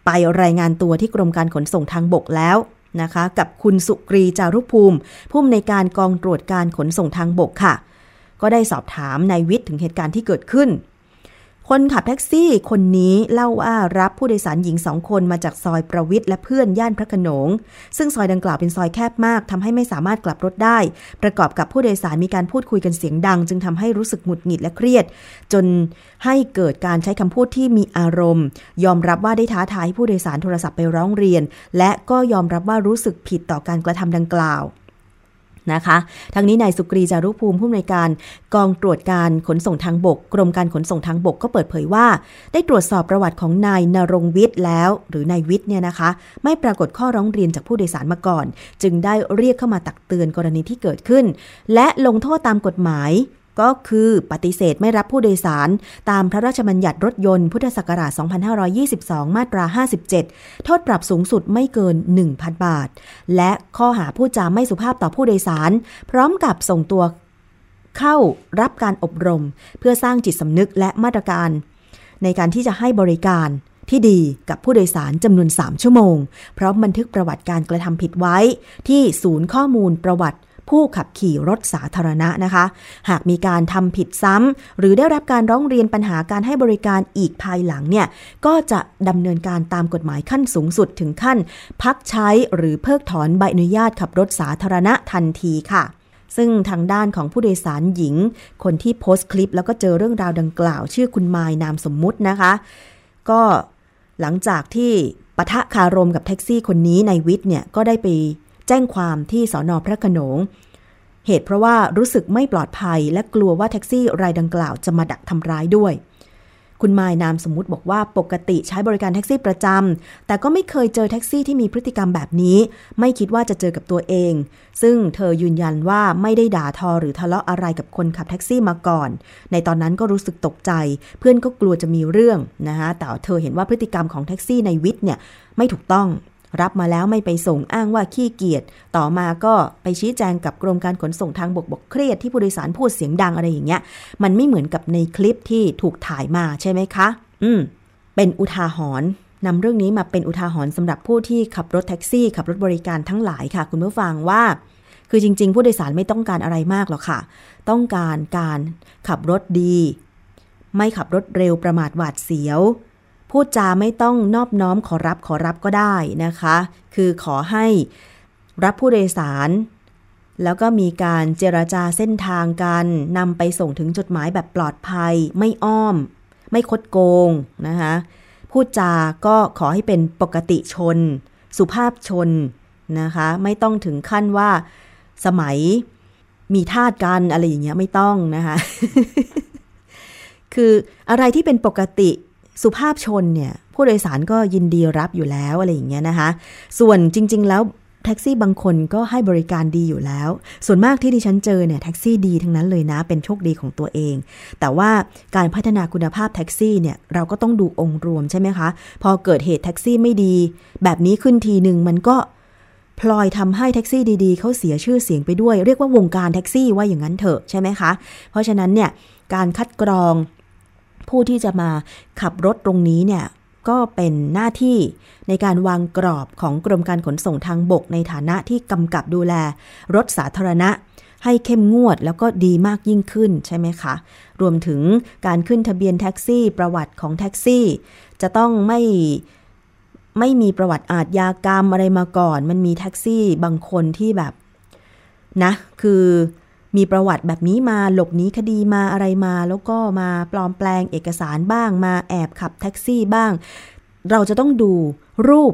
ไปรายงานตัวที่กรมการขนส่งทางบกแล้วนะคะ กับคุณสุกรีจารุภูมิผู้อำนวยการกองตรวจการขนส่งทางบกค่ะ ก็ได้สอบถามนายวิทย์ถึงเหตุการณ์ที่เกิดขึ้น คนขับแท็กซี่คนนี้เล่าว่ารับผู้โดยสารหญิงสองคนมาจากซอยประวิทย์และเพื่อนย่านพระขนง ซึ่งซอยดังกล่าวเป็นซอยแคบมากทำให้ไม่สามารถกลับรถได้ ประกอบกับผู้โดยสารมีการพูดคุยกันเสียงดัง จึงทำให้รู้สึกหงุดหงิดและเครียด จนให้เกิดการใช้คำพูดที่มีอารมณ์ ยอมรับว่าได้ท้าทายผู้โดยสารโทรศัพท์ไปร้องเรียน และก็ยอมรับว่ารู้สึกผิดต่อการกระทำดังกล่าว นะคะ ทั้งนี้นายสุกรีจารุภูมิผู้อำนวยการกองตรวจการขนส่งทางบก กรมการขนส่งทางบกก็เปิดเผยว่า ได้ตรวจสอบประวัติของนายนรงวิทย์แล้ว หรือนายวิทย์เนี่ยนะคะ ไม่ปรากฏข้อร้องเรียนจากผู้โดยสารมาก่อน จึงได้เรียกเข้ามาตักเตือนกรณีที่เกิดขึ้น และลงโทษตามกฎหมาย ก็คือปฏิเสธไม่รับผู้โดยสาร ตามพระราชบัญญัติรถยนต์พุทธศักราช 2522 มาตรา 57 โทษปรับสูงสุดไม่เกิน 1,000 บาท และข้อหาพูดจาไม่สุภาพต่อผู้โดยสาร พร้อมกับส่งตัวเข้ารับการอบรม เพื่อสร้างจิตสำนึกและมาตรการ ในการที่จะให้บริการที่ดีกับผู้โดยสารจำนวน 3 ชั่วโมง พร้อมบันทึกประวัติการกระทำผิดไว้ ที่ศูนย์ข้อมูลประวัติ ผู้ขับขี่รถสาธารณะนะคะ หากมีการทำผิดซ้ำหรือได้รับการร้องเรียนปัญหาการให้บริการอีกภายหลังเนี่ยก็จะดำเนินการตามกฎหมายขั้นสูงสุดถึงขั้น พักใช้หรือเพิกถอนใบอนุญาตขับรถสาธารณะทันทีค่ะซึ่งทางด้านของผู้โดยสารหญิง คนที่โพสต์คลิปแล้วก็เจอเรื่องราวดังกล่าว ชื่อคุณมายนามสมมุตินะคะ ก็หลังจากที่ปะทะคารมกับแท็กซี่คนนี้ในวิทย์เนี่ย ก็ได้ไป แจ้งความที่สอนอพระขนง เหตุเพราะว่ารู้สึกไม่ปลอดภัย และกลัวว่าแท็กซี่รายดังกล่าวจะมาดักทำร้ายด้วย คุณมายนามสมมุติบอกว่าปกติใช้บริการแท็กซี่ประจำแต่ก็ไม่เคยเจอแท็กซี่ที่มีพฤติกรรมแบบนี้ ไม่คิดว่าจะเจอกับตัวเอง ซึ่งเธอยืนยันว่าไม่ได้ด่าทอหรือทะเลาะอะไรกับคนขับแท็กซี่มาก่อน ในตอนนั้นก็รู้สึกตกใจ เพื่อนก็กลัวจะมีเรื่องนะคะแต่เธอเห็นว่าพฤติกรรมของแท็กซี่ในวิทย์เนี่ยไม่ถูกต้อง รับมาแล้วไม่ไปส่งอ้างว่าขี้เกียจต่อมาก็ไปชี้แจงกับกรมการขนส่งทางบกบอกเครียดที่ผู้โดยสารพูดเสียงดังอะไรอย่างเงี้ย มันไม่เหมือนกับในคลิปที่ถูกถ่ายมาใช่ไหมคะ อืม เป็นอุทาหรณ์นำเรื่องนี้มาเป็นอุทาหรณ์สำหรับผู้ที่ขับรถแท็กซี่ ขับรถบริการทั้งหลายค่ะ คุณผู้ฟังว่า คือจริง ๆ ผู้โดยสารไม่ต้องการอะไรมากหรอกค่ะ ต้องการการขับรถดี ไม่ขับรถเร็วประมาทหวาดเสียว พูดจาไม่ต้องนอบน้อมขอรับขอรับก็ได้นะคะ คือขอให้รับผู้โดยสาร แล้วก็มีการเจราจาเส้นทางกันนำไปส่งถึงจดหมายแบบปลอดภัย ไม่อ้อม ไม่คดโกงนะคะพูดจาก็ขอให้เป็นปกติชน สุภาพชนนะคะ ไม่ต้องถึงขั้นว่าสมัยมีทาตกันอะไรอย่างเงี้ยไม่ต้องนะคะ คืออะไรที่เป็นปกติ สุภาพชนเนี่ยผู้โดยสารก็ยินดีรับอยู่แล้วอะไรอย่างเงี้ยนะคะ ส่วนจริง ๆ แล้วแท็กซี่บางคนก็ให้บริการดีอยู่แล้ว ส่วนมากที่ดิฉันเจอเนี่ยแท็กซี่ดีทั้งนั้นเลยนะ เป็นโชคดีของตัวเอง แต่ว่าการพัฒนาคุณภาพแท็กซี่เนี่ยเราก็ต้องดูองค์รวมใช่ไหมคะ พอเกิดเหตุแท็กซี่ไม่ดี แบบนี้ขึ้นทีหนึ่งมันก็พลอยทำให้แท็กซี่ดีๆเขาเสียชื่อเสียงไปด้วย เรียกว่าวงการแท็กซี่ว่าอย่างนั้นเถอะใช่ไหมคะ เพราะฉะนั้นเนี่ยการคัดกรอง ผู้ที่จะมาขับรถตรงนี้เนี่ยก็เป็นหน้าที่ในการวางกรอบของกรมการขนส่งทางบกในฐานะที่กำกับดูแล รถสาธารณะ ให้เข้มงวดแล้วก็ดีมากยิ่งขึ้นใช่ไหมคะ รวมถึงการขึ้นทะเบียนแท็กซี่ ประวัติของแท็กซี่ จะต้องไม่ไม่มีประวัติอาทยากรรมอะไรมาก่อน มันมีแท็กซี่บางคนที่แบบนะ คือ มีประวัติแบบนี้มาหลบหนีคดีมาอะไรมา แล้วก็มาปลอมแปลงเอกสารบ้าง มาแอบขับแท็กซี่บ้าง เราจะต้องดูรูป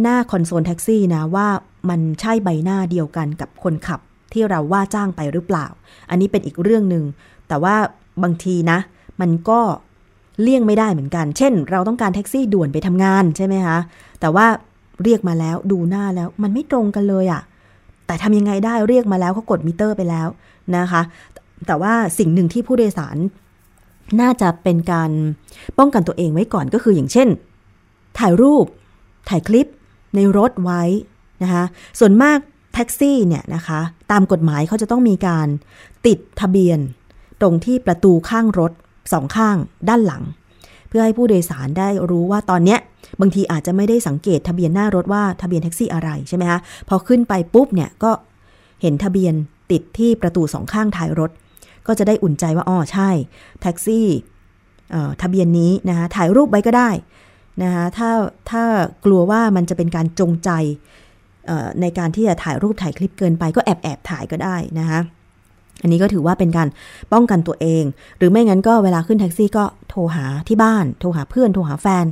หน้าคอนโซลแท็กซี่นะว่ามันใช่ใบหน้าเดียวกันกับคนขับที่เราว่าจ้างไปหรือเปล่า อันนี้เป็นอีกเรื่องหนึ่ง แต่ว่าบางทีนะ มันก็เลี่ยงไม่ได้เหมือนกัน เช่น เราต้องการแท็กซี่ด่วนไปทำงานใช่ไหมคะ แต่ว่าเรียกมาแล้วดูหน้าแล้วมันไม่ตรงกันเลยอะ่ะ แต่ทำยังไงได้เรียกมาแล้วเขากดมิเตอร์ไปแล้วนะคะ แต่ว่าสิ่งหนึ่งที่ผู้โดยสารน่าจะเป็นการป้องกันตัวเองไว้ก่อนก็คืออย่างเช่น ถ่ายรูป ถ่ายคลิปในรถไว้นะคะส่วนมากแท็กซี่เนี่ยนะคะ ตามกฎหมายเขาจะต้องมีการติดทะเบียน ตรงที่ประตูข้างรถสองข้างด้านหลัง เพื่อให้ผู้โดยสารได้รู้ว่าตอนเนี้ย บางทีอาจจะไม่ได้สังเกตทะเบียนหน้ารถว่าทะเบียนแท็กซี่อะไรใช่ไหมคะพอขึ้นไปปุ๊บเนี่ยก็เห็นทะเบียนติดที่ประตูสองข้างท้ายรถ ก็จะได้อุ่นใจว่าอ๋อใช่แท็กซี่ทะเบียนนี้นะคะถ่ายรูปไว้ก็ได้นะคะถ้าถ้ากลัวว่ามันจะเป็นการจงใจในการที่จะถ่ายรูปถ่ายคลิปเกินไปก็แอบแอบถ่ายก็ได้นะคะอันนี้ก็ถือว่าเป็นการป้องกันตัวเอง หรือไม่งั้นก็เวลาขึ้นแท็กซี่ก็โทรหาที่บ้าน โทรหาเพื่อน โทรหาแฟน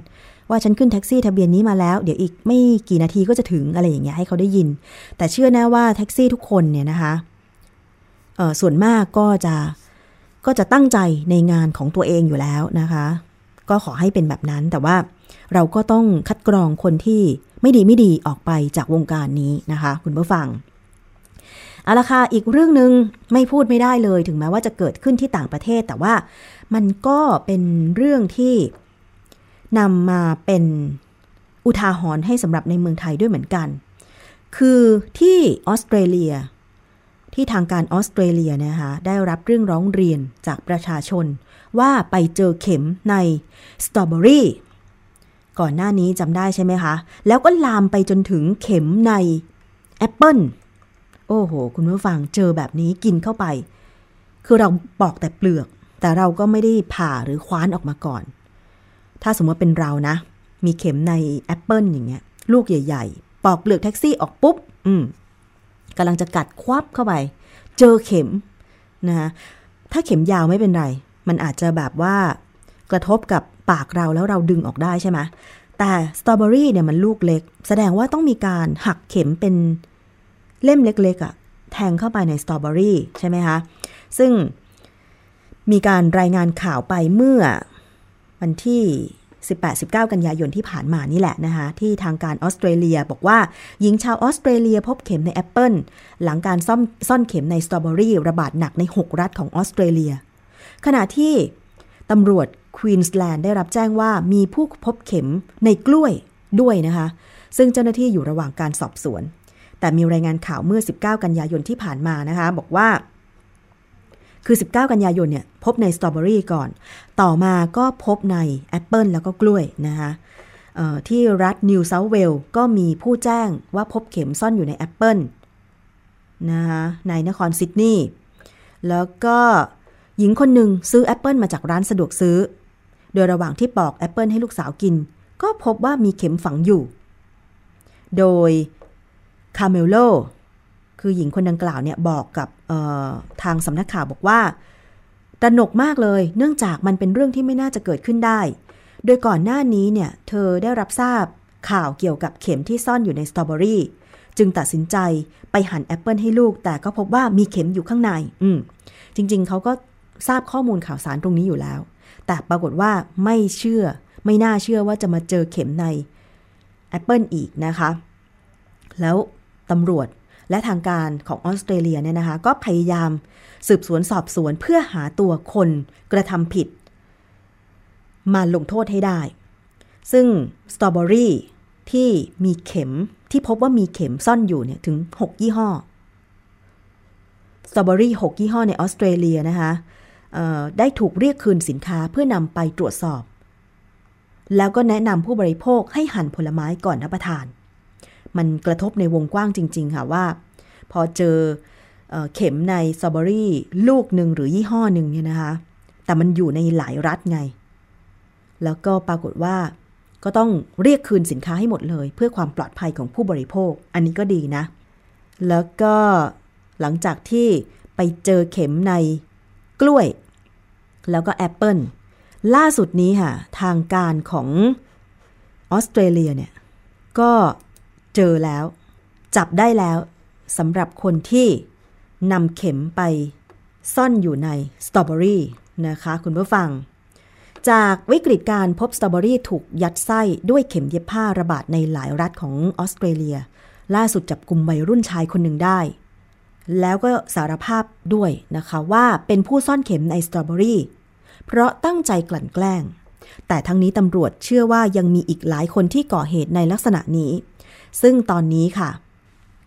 ว่าฉันขึ้นแท็กซี่ทะเบียนนี้มาแล้ว เดี๋ยวอีกไม่กี่นาทีก็จะถึงอะไรอย่างเงี้ยให้เขาได้ยิน แต่เชื่อแน่ว่าแท็กซี่ทุกคนเนี่ยนะคะส่วนมากก็จะก็จะตั้งใจในงานของตัวเองอยู่แล้วนะคะ ก็ขอให้เป็นแบบนั้นแต่ว่าเราก็ต้องคัดกรองคนที่ไม่ดีไม่ดีออกไปจากวงการนี้นะคะ คุณผู้ฟังเอาละค่ะอีกเรื่องหนึ่งไม่พูดไม่ได้เลย ถึงแม้ว่าจะเกิดขึ้นที่ต่างประเทศ แต่ว่ามันก็เป็นเรื่องที่ นำมาเป็นอุทาหรณ์ให้สำหรับในเมืองไทยด้วยเหมือนกัน คือที่ออสเตรเลีย ที่ทางการออสเตรเลียนะคะได้รับเรื่องร้องเรียนจากประชาชน ว่าไปเจอเข็มในสตรอเบอรี่ก่อนหน้านี้จำได้ใช่ไหมคะ แล้วก็ลามไปจนถึงเข็มในแอปเปิลโอ้โห คุณผู้ฟังเจอแบบนี้กินเข้าไป คือเราปอกแต่เปลือก แต่เราก็ไม่ได้ผ่าหรือคว้านออกมาก่อน ถ้าสมมติเป็นเรานะ มีเข็มในแอปเปิลอย่างเงี้ย ลูกใหญ่ ๆ ปอกเปลือกแท็กซี่ออกปุ๊บ อืมกำลังจะกัดควับเข้าไป เจอเข็มนะถ้าเข็มยาวไม่เป็นไร มันอาจจะแบบว่ากระทบกับปากเราแล้วเราดึงออกได้ใช่ไหมแต่สตรอเบอรี่เนี่ยมันลูกเล็ก แสดงว่าต้องมีการหักเข็มเป็นเล่มเล็กๆอะ่ะแทงเข้าไปในสตรอเบอรี่ใช่ไหมคะ ซึ่งมีการรายงานข่าวไปเมื่อ วันที่18-19 กันยายนที่ผ่านมานี่แหละนะคะที่ทางการออสเตรเลียบอกว่า หญิงชาวออสเตรเลียพบเข็มในแอปเปิลหลังการซ่อมซ่อนเข็มในสตรอเบอรี่ระบาดหนักใน 6 รัฐของออสเตรเลีย ขณะที่ตำรวจควีนส์แลนด์ได้รับแจ้งว่ามีผู้พบเข็มในกล้วยด้วยนะคะ ซึ่งเจ้าหน้าที่อยู่ระหว่างการสอบสวน แต่มีรายงานข่าวเมื่อ 19 กันยายนที่ผ่านมานะคะ บอกว่า คือ 19 กันยายนเนี่ยพบในสตรอเบอรี่ก่อน ต่อมาก็พบในแอปเปิลแล้วก็กล้วยนะคะที่รัฐนิวเซาท์เวลส์ก็มีผู้แจ้งว่าพบเข็มซ่อนอยู่ในแอปเปิลนะคะในนครซิดนีย์แล้วก็หญิงคนหนึ่งซื้อแอปเปิลมาจากร้านสะดวกซื้อ โดยระหว่างที่ปอกแอปเปิลให้ลูกสาวกิน ก็พบว่ามีเข็มฝังอยู่ โดยคาเมลโล คือหญิงคนดังกล่าวเนี่ยบอกกับทางสำนักข่าวบอกว่าตระหนกมากเลย เนื่องจากมันเป็นเรื่องที่ไม่น่าจะเกิดขึ้นได้ โดยก่อนหน้านี้เนี่ยเธอได้รับทราบข่าวเกี่ยวกับเข็มที่ซ่อนอยู่ในสตรอเบอรี่จึงตัดสินใจไปหั่นแอปเปิลให้ลูก แต่ก็พบว่ามีเข็มอยู่ข้างใน อืม จริง ๆ เขาก็ทราบข้อมูลข่าวสารตรงนี้อยู่แล้ว แต่ปรากฏว่าไม่เชื่อ ไม่น่าเชื่อว่าจะมาเจอเข็มในแอปเปิลอีกนะคะ แล้วตำรวจ และทางการของออสเตรเลียเนี่ยนะคะ ก็พยายามสืบสวนสอบสวนเพื่อหาตัวคนกระทำผิด มาลงโทษให้ได้ ซึ่งสตรอเบอรี่ที่มีเข็มที่พบว่ามีเข็มซ่อนอยู่เนี่ยถึง 6 ยี่ห้อสตรอเบอรี่6 ยี่ห้อในออสเตรเลียนะคะได้ถูกเรียกคืนสินค้าเพื่อนำไปตรวจสอบ แล้วก็แนะนำผู้บริโภคให้หั่นผลไม้ก่อนรับประทาน มันกระทบในวงกว้างจริง ๆ ค่ะว่า พอเจอเข็มในสตรอเบอรี่ลูกหนึ่งหรือยี่ห้อหนึ่งเนี่ยนะคะ แต่มันอยู่ในหลายรัฐไง แล้วก็ปรากฏว่าก็ต้องเรียกคืนสินค้าให้หมดเลย เพื่อความปลอดภัยของผู้บริโภค อันนี้ก็ดีนะ แล้วก็หลังจากที่ไปเจอเข็มในกล้วย แล้วก็แอปเปิลล่าสุดนี้ค่ะ ทางการของออสเตรเลียเนี่ย ก็ เจอแล้ว จับได้แล้วสำหรับคนที่นำเข็มไปซ่อนอยู่ในสตรอเบอรี่นะคะคุณผู้ฟัง จากวิกฤตการพบสตรอเบอรี่ถูกยัดไส้ด้วยเข็มเย็บผ้าระบาดในหลายรัฐของออสเตรเลีย ล่าสุดจับกลุ่มวัยรุ่นชายคนหนึ่งได้ แล้วก็สารภาพด้วยนะคะว่าเป็นผู้ซ่อนเข็มในสตรอเบอรี่ เพราะตั้งใจกลั่นแกล้ง แต่ทั้งนี้ตำรวจเชื่อว่ายังมีอีกหลายคนที่ก่อเหตุในลักษณะนี้ ซึ่งตอนนี้ค่ะ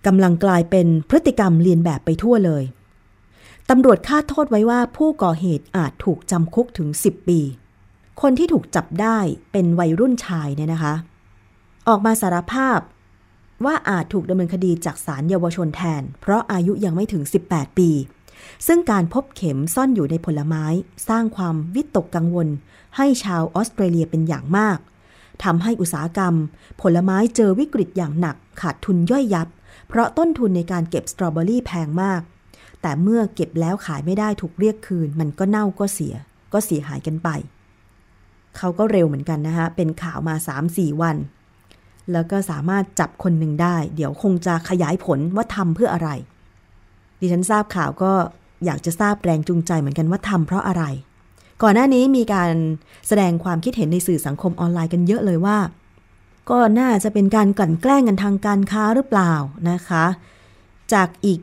กำลังกลายเป็นพฤติกรรมเลียนแบบไปทั่วเลยตำรวจคาดโทษไว้ว่าผู้ก่อเหตุอาจถูกจำคุกถึง 10 ปี คนที่ถูกจับได้เป็นวัยรุ่นชายเนี่ยนะคะ ออกมาสารภาพว่าอาจถูกดำเนินคดีจากศาลเยาวชนแทน เพราะอายุยังไม่ถึง 18 ปี ซึ่งการพบเข็มซ่อนอยู่ในผลไม้ สร้างความวิตกกังวล ให้ชาวออสเตรเลียเป็นอย่างมาก ทำให้อุตสาหกรรม ผลไม้เจอวิกฤตอย่างหนักขาดทุนย่อยยับ เพราะต้นทุนในการเก็บสตรอเบอรี่แพงมาก แต่เมื่อเก็บแล้วขายไม่ได้ถูกเรียกคืน มันก็เน่าก็เสีย ก็เสียหายกันไป เขาก็เร็วเหมือนกันนะคะเป็นข่าวมา 3-4 วัน แล้วก็สามารถจับคนหนึ่งได้ เดี๋ยวคงจะขยายผลว่าทำเพื่ออะไร ดิฉันทราบข่าวก็อยากจะทราบแรงจูงใจเหมือนกันว่าทำเพราะอะไร ก่อนหน้านี้มีการแสดงความคิดเห็นในสื่อสังคมออนไลน์กันเยอะเลยว่า ก็น่าจะเป็นการกลั่นแกล้งกันทางการค้าหรือเปล่านะคะ จากอีก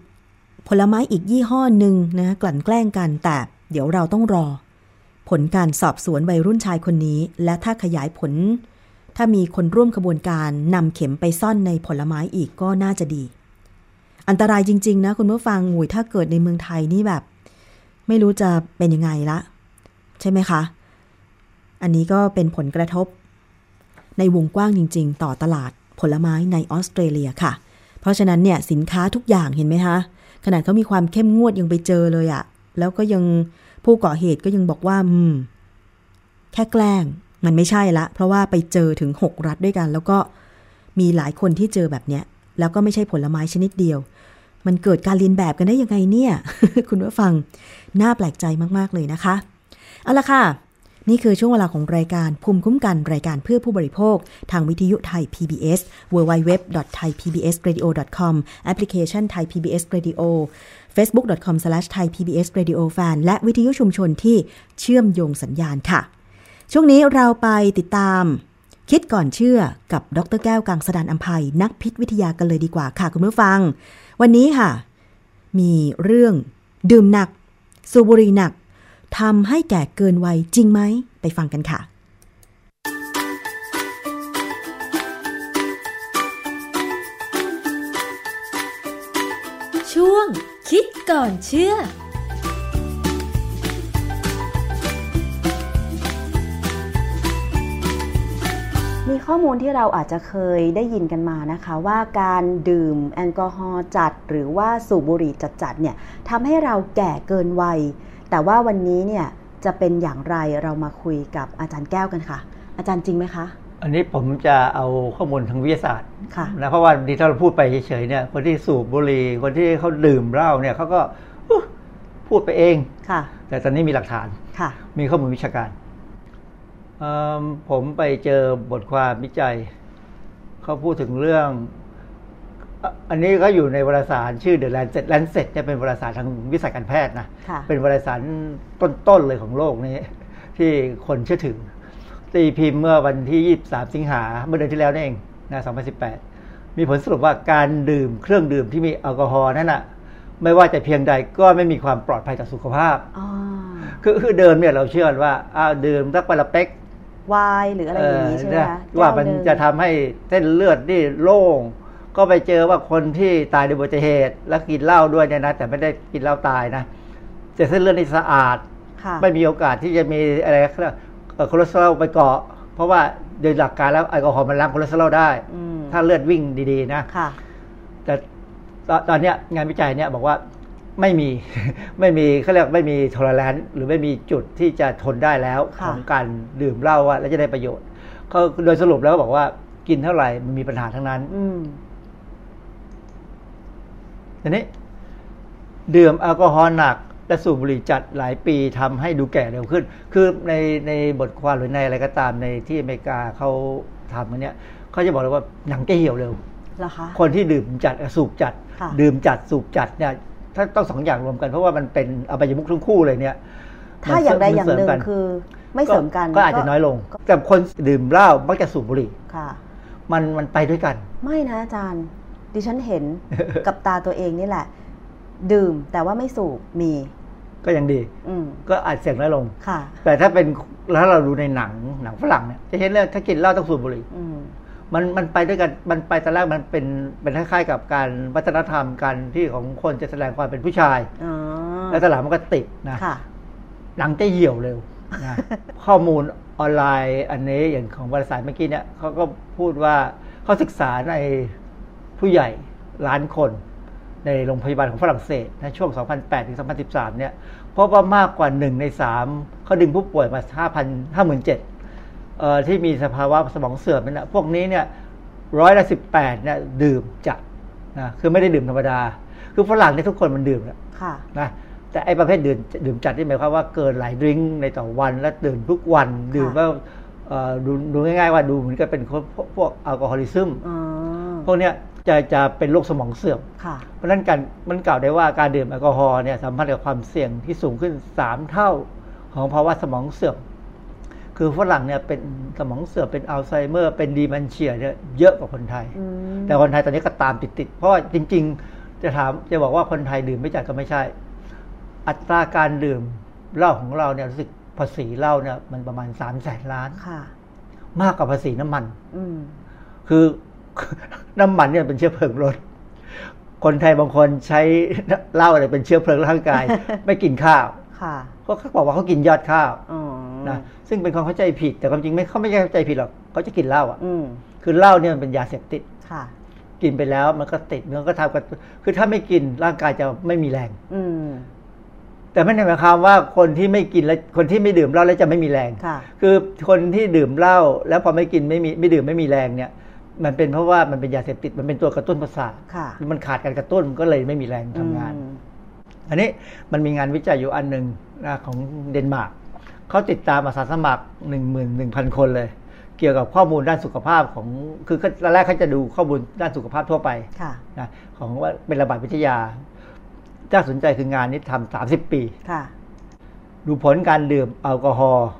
ผลไม้อีกยี่ห้อหนึ่งนะกลั่นแกล้งกันแต่เดี๋ยวเราต้องรอ ผลการสอบสวนวัยรุ่นชายคนนี้ และถ้าขยายผล ถ้ามีคนร่วมขบวนการนำเข็มไปซ่อนในผลไม้อีกก็น่าจะดี อันตรายจริง ๆ นะคุณผู้ฟังหุยถ้าเกิดในเมืองไทยนี่แบบ ไม่รู้จะเป็นยังไงละ ใช่ไหมคะ อันนี้ก็เป็นผลกระทบ ในวงกว้างจริง ๆ ต่อตลาดผลไม้ในออสเตรเลียค่ะ เพราะฉะนั้นเนี่ยสินค้าทุกอย่างเห็นไหมคะขนาดเขามีความเข้มงวดยังไปเจอเลยอะแล้วก็ยังผู้ก่อเหตุก็ยังบอกว่าอืมแค่แกล้งมันไม่ใช่ละ เพราะว่าไปเจอถึง 6 รัฐด้วยกัน แล้วก็มีหลายคนที่เจอแบบเนี้ย แล้วก็ไม่ใช่ผลไม้ชนิดเดียว มันเกิดการเรียนแบบกันได้ยังไงเนี่ย คุณผู้ฟัง น่าแปลกใจมาก ๆ เลยนะคะ เอาละค่ะ นี่คือช่วงเวลาของรายการภูมิคุ้มกันรายการเพื่อผู้บริโภค ทางวิทยุไทย PBS www.thaipbsradio.com แอปพลิเคชัน Thai PBS Radio facebook.com/thaipbsradiofan และวิทยุชุมชนที่เชื่อมโยงสัญญาณค่ะ ช่วงนี้เราไปติดตาม คิดก่อนเชื่อกับดรแก้วกังสดานอัมภัยนักพิษวิทยากันเลยดีกว่าค่ะคุณผู้ฟัง วันนี้ค่ะ มีเรื่องดื่มหนัก สูบบุหรี่หนัก ทำให้แก่เกินวัยจริงไหม ไปฟังกันค่ะ ช่วง คิดก่อนเชื่อมีข้อมูลที่เราอาจจะเคยได้ยินกันมานะคะว่าการดื่มแอลกอฮอล์จัด หรือว่าสูบบุหรี่จัดๆเนี่ยทำให้เราแก่เกินวัย แต่ว่าวันนี้เนี่ยจะเป็นอย่างไรเรามาคุยกับอาจารย์แก้วกันค่ะ อาจารย์จริงไหมคะ อันนี้ผมจะเอาข้อมูลทางวิทยาศาสตร์ค่ะนะเพราะว่าดีถ้าเราพูดไปเฉยๆเนี่ยคนที่สูบบุหรี่คนที่เขาดื่มเหล้าเนี่ยเขาก็อุ๊ยพูดไปเองค่ะ แต่ตอนนี้มีหลักฐานค่ะ มีข้อมูลวิชาการเอิ่มผมไปเจอบทความวิจัย เขาพูดถึงเรื่อง อะอันนี้ก็อยู่ในวารสารชื่อ The Lancet Lancet จะเป็นวารสารทางวิชาการแพทย์นะค่ะเป็นวารสารต้นๆเลยของโลกนี้ ที่คนเชื่อถือตีพิมพ์เมื่อวันที่ 23 สิงหาเมื่อเดือนที่แล้วนี่เองนะ2018 มีผลสรุปว่าการดื่มเครื่องดื่มที่มีแอลกอฮอล์นั่นน่ะไม่ว่าจะเพียงใดก็ไม่มีความปลอดภัยต่อสุขภาพอ๋อคือคือเดิมเนี่ยเราเชื่อว่าอ้าวดื่มสักวันละเป๊กไวน์หรืออะไรอย่างนี้ใช่ไหมเออคะเนี่ยว่ามันแก้หงจะทำให้เส้นเลือดนี่โล่ง ก็ไปเจอว่าคนที่ตายในอุบัติเหตุ แล้วกินเหล้าด้วยเนี่ยนะ แต่ไม่ได้กินเหล้าตายนะแต่เส้นเลือดนี่สะอาดค่ะไม่มีโอกาสที่จะมีอะไรเขาเรียกเอ่อคอเลสเตอรอลไปเกาะ เพราะว่าโดยหลักการแล้วแอลกอฮอล์มันล้างคอเลสเตอรอลได้อืมถ้าเลือดวิ่งดีๆนะค่ะแต่ตอนตอนเนี้ยงานวิจัยเนี่ยบอกว่าไม่มีไม่มีเขาเรียกไม่มีทอร์แลนหรือไม่มีจุดที่จะทนได้แล้วค่ะของการดื่มเหล้าว่าแล้วจะได้ประโยชน์เขาโดยสรุปแล้วก็บอกว่ากินเท่าไหร่มันมีปัญหาทั้งนั้นอืม ทีนี้ดื่มแอลกอฮอล์หนักและสูบบุหรี่จัดหลายปีทำให้ดูแก่เร็วขึ้น คือในในบทความหรือในอะไรก็ตามในที่อเมริกาเขาทำกันเนี่ยเขาจะบอกเลยว่าหนังจะเหี่ยวเร็วเหรอคะคนที่ดื่มจัดเอ่อสูบจัดค่ะดื่มจัดสูบจัดเนี่ยถ้าต้องสองอย่างรวมกันเพราะว่ามันเป็นอบายมุขทั้งคู่เลยเนี่ย ถ้าอย่างใดอย่างหนึ่งมัเสริมคือ ไม่เสริมกันก็อาจจะน้อยลง แต่คนดื่มเหล้ามักจะสูบบุหรี่ค่ะ มันมันไปด้วยกัน ไม่นะอาจารย์ ดิฉันเห็นกับตาตัวเองนี่แหละ ดื่มแต่ว่าไม่สูบมีก็ยังดีอืมก็อาจเสี่ยงน้อยลงค่ะแต่ถ้าเป็นแล้วเราดูในหนังหนังฝรั่งเนี่ยจะเห็นเลยถ้ากินเหล้าต้องสูบบุหรี่อืมมันมันไปด้วยกันมันไปตอนแรกมันเป็นเป็นคล้ายๆกับการวัฒนธรรมการที่ของคนจะแสดงความเป็นผู้ชายอ๋อแล้วตอนหลังมันก็ติดนะค่ะหลังจะเหี่ยวเร็วนะข้อมูลออนไลน์อันนี้อย่างของบริษัทเมื่อกี้เนี่ยเขาก็พูดว่าเขาศึกษาใน ผู้ใหญ่ล้านคนในโรงพยาบาลของฝรั่งเศสในช่วง 2008 ถึง 2013 เนี่ยพบว่ามากกว่า 1 ใน 3 เขาดึงผู้ป่วยมา 5,000 57,000เอ่อที่มีสภาวะสมองเสื่อมเนี่ยพวกนี้เนี่ยร้อยละ 18 เนี่ยดื่มจัดนะคือไม่ได้ดื่มธรรมดา คือฝรั่งเนี่ยทุกคนมันดื่มนะค่ะนะแต่ไอ้ประเภทดื่มดื่มจัดที่หมายความว่าเกินหลายดริงก์ในต่อวันและดื่มทุกวันดื่มว่าเอ่อดูดูง่ายๆว่าดูเหมือนกับเป็นพวกพวกแอลกอฮอลิซึมอ๋อ พวกเนี้ยจะจะเป็นโรคสมองเสื่อมค่ะเพราะฉะนั้นการมันกล่าวได้ว่าการดื่มแอลกอฮอล์เนี่ยสัมพันธ์กับความเสี่ยงที่สูงขึ้น 3 เท่าของภาวะสมองเสื่อม คือฝรั่งเนี่ยเป็นสมองเสื่อมเป็นอัลไซเมอร์ เป็นดีมันเชียเนี่ยเยอะกว่าคนไทยอืมแต่คนไทยตอนนี้ก็ตามติดๆ เพราะว่าจริง ๆ จะถามจะบอกว่าคนไทยดื่มไม่จัดก็ไม่ใช่ อัตราการดื่มเหล้าของเราเนี่ยรู้สึกภาษีเหล้าเนี่ยมันประมาณ3ามแสนล้านค่ะมากกว่าภาษีน้ำมัน อืมคือ น้ำมันเนี่ยเป็นเชื้อเพลิงรถ คนไทยบางคนใช้เหล้าอะไรเป็นเชื้อเพลิงร่างกาย ไม่กินข้าวค่ะเพราะเขาบอกว่าเขากินยอดข้าวอ๋อนะซึ่งเป็นความเข้าใจผิด แต่ความจริงไม่เขาไม่ใช่เข้าใจผิดหรอกเขาจะกินเหล้าอะอืมคือเหล้าเนี่ยมันเป็นยาเสพติดค่ะ กินไปแล้วมันก็ติดมันก็ทำกันคือถ้าไม่กินร่างกายจะไม่มีแรง อืมแต่ไม่ได้หมายความว่าคนที่ไม่กินแล้วคนที่ไม่ดื่มเหล้าแล้วจะไม่มีแรงค่ะคือคนที่ดื่มเหล้าแล้วพอไม่กินไม่มีไม่ดื่มไม่มีแรงเนี่ย มันเป็นเพราะว่ามันเป็นยาเสพติดมันเป็นตัวกระตุ้นประสาทค่ะมันขาดการกระตุ้นก็เลยไม่มีแรงทำงานอืมอันนี้มันมีงานวิจัยอยู่อันหนึ่งนะของเดนมาร์กเขาติดตามอาสาสมัคร1 1 0 0 0คนเลย เกี่ยวกับข้อมูลด้านสุขภาพของคือตอนแรกเขาจะดูข้อมูลด้านสุขภาพทั่วไปค่ะนะของว่าเป็นระบาดวิทยาน่าสนใจคืองานนี้ทำสามสิบปีค่ะดูผลการดื่มแอลกอฮอล์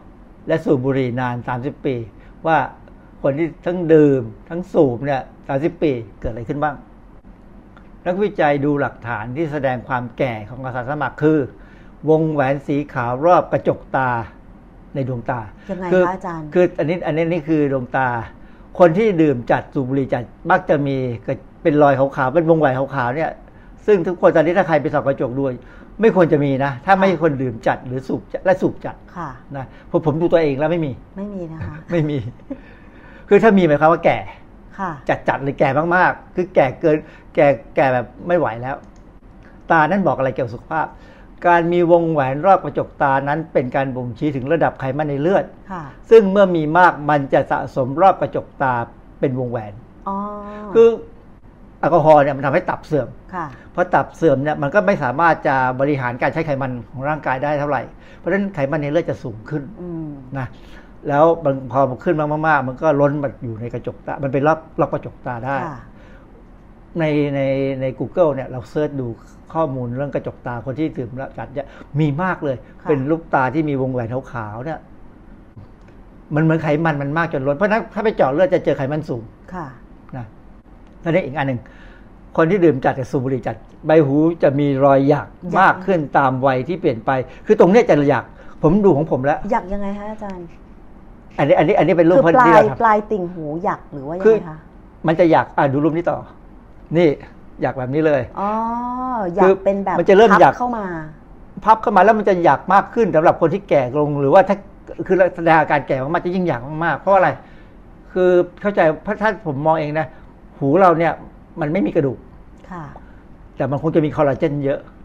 และสูบบุหรี่นาน30ปี ว่า คนที่ทั้งดื่ม ทั้งสูบเนี่ย30ปีเกิดอะไรขึ้นบ้าง นักวิจัยดูหลักฐานที่แสดงความแก่ของอาสาสมัครคือ วงแหวนสีขาวรอบกระจกตาในดวงตายังไงคืคะอาจารย์ คืออันนี้อันนี้นี่คือดวงตา คนที่ดื่มจัดสูบบุหรี่จัดมักจะมีเป็นรอยขาวๆเป็นวงแหวนขาวๆเนี่ย ซึ่งทุกคนตอนนี้ถ้าใครไปส่องกระจกดูไม่ควรจะมีนะ ถ้าไม่ใช่คนดื่มจัดหรือสูบจัดและสูบจัดค่ะนะผมผมดูตัวเองแล้วไม่มี ไม่มีนะคะ ไม่มี คือถ้ามีหมายความว่าแก่ค่ะจัดจัดเลยแก่มากๆ คือแก่เกินแก่แก่แบบไม่ไหวแล้ว ตานั่นบอกอะไรเกี่ยวกับสุขภาพ การมีวงแหวนรอบกระจกตานั้น เป็นการบ่งชี้ถึงระดับไขมันในเลือดค่ะซึ่งเมื่อมีมากมันจะสะสมรอบกระจกตาเป็นวงแหวนอ๋อคือแอลกอฮอล์เนี่ยมันทำให้ตับเสื่อมค่ะเพราะตับเสื่อมเนี่ยมันก็ไม่สามารถจะบริหารการใช้ไขมันของร่างกายได้เท่าไหร่ เพราะฉะนั้นไขมันในเลือดจะสูงขึ้นอืมนะ แล้วมันพอมันขึ้นมากๆมันก็ล้นมาอยู่ในกระจกตา มันเป็นรอบรอบกระจกตาได้ค่ะในในใน Google เนี่ยเราเซิร์ชดูข้อมูลเรื่องกระจกตาคนที่ดื่มแล้วจัดเนี่ยมีมากเลยค่ะเป็นลูกตาที่มีวงแหวนขาวๆเนี่ย มันเหมือนไขมันมันมากจนล้น เพราะฉะนั้นถ้าไปเจาะเลือดจะเจอไขมันสูง ค่ะ นะแล้วนี่อีกอันหนึ่งคนที่ดื่มจัดกับสูบบุหรี่จัดใบหูจะมีรอยหยักหยักมากขึ้นตามวัยที่เปลี่ยนไป คือตรงเนี้ยจะหยัก ผมดูของผมแล้วอยากยังไงคะอาจารย์ อันนี้อันนี้อันนี้เป็นรูปคือเพิ่นปลาที่ยเราทปลายติ่งหูอยากหรือว่ายังคือไงคะำมันจะหยักอะดูรูปนี้ต่อ นี่หยักแบบนี้เลยอ๋ออยาคืกอเป็นแบบมันจะเริ่มพับอยากเข้ามา พับเข้ามาแล้วมันจะหยักมากขึ้นสำหรับคนที่แก่ลงหรือว่าถ้าคือแสดงอาการแก่มากๆจะยิ่งหยักมากๆเพราะอะไร คือเข้าใจเพราะถ้าผมมองเองนะหูเราเนี่ย มันไม่มีกระดูกค่ะ แต่มันคงจะมีคอลลาเจนเยอะอืม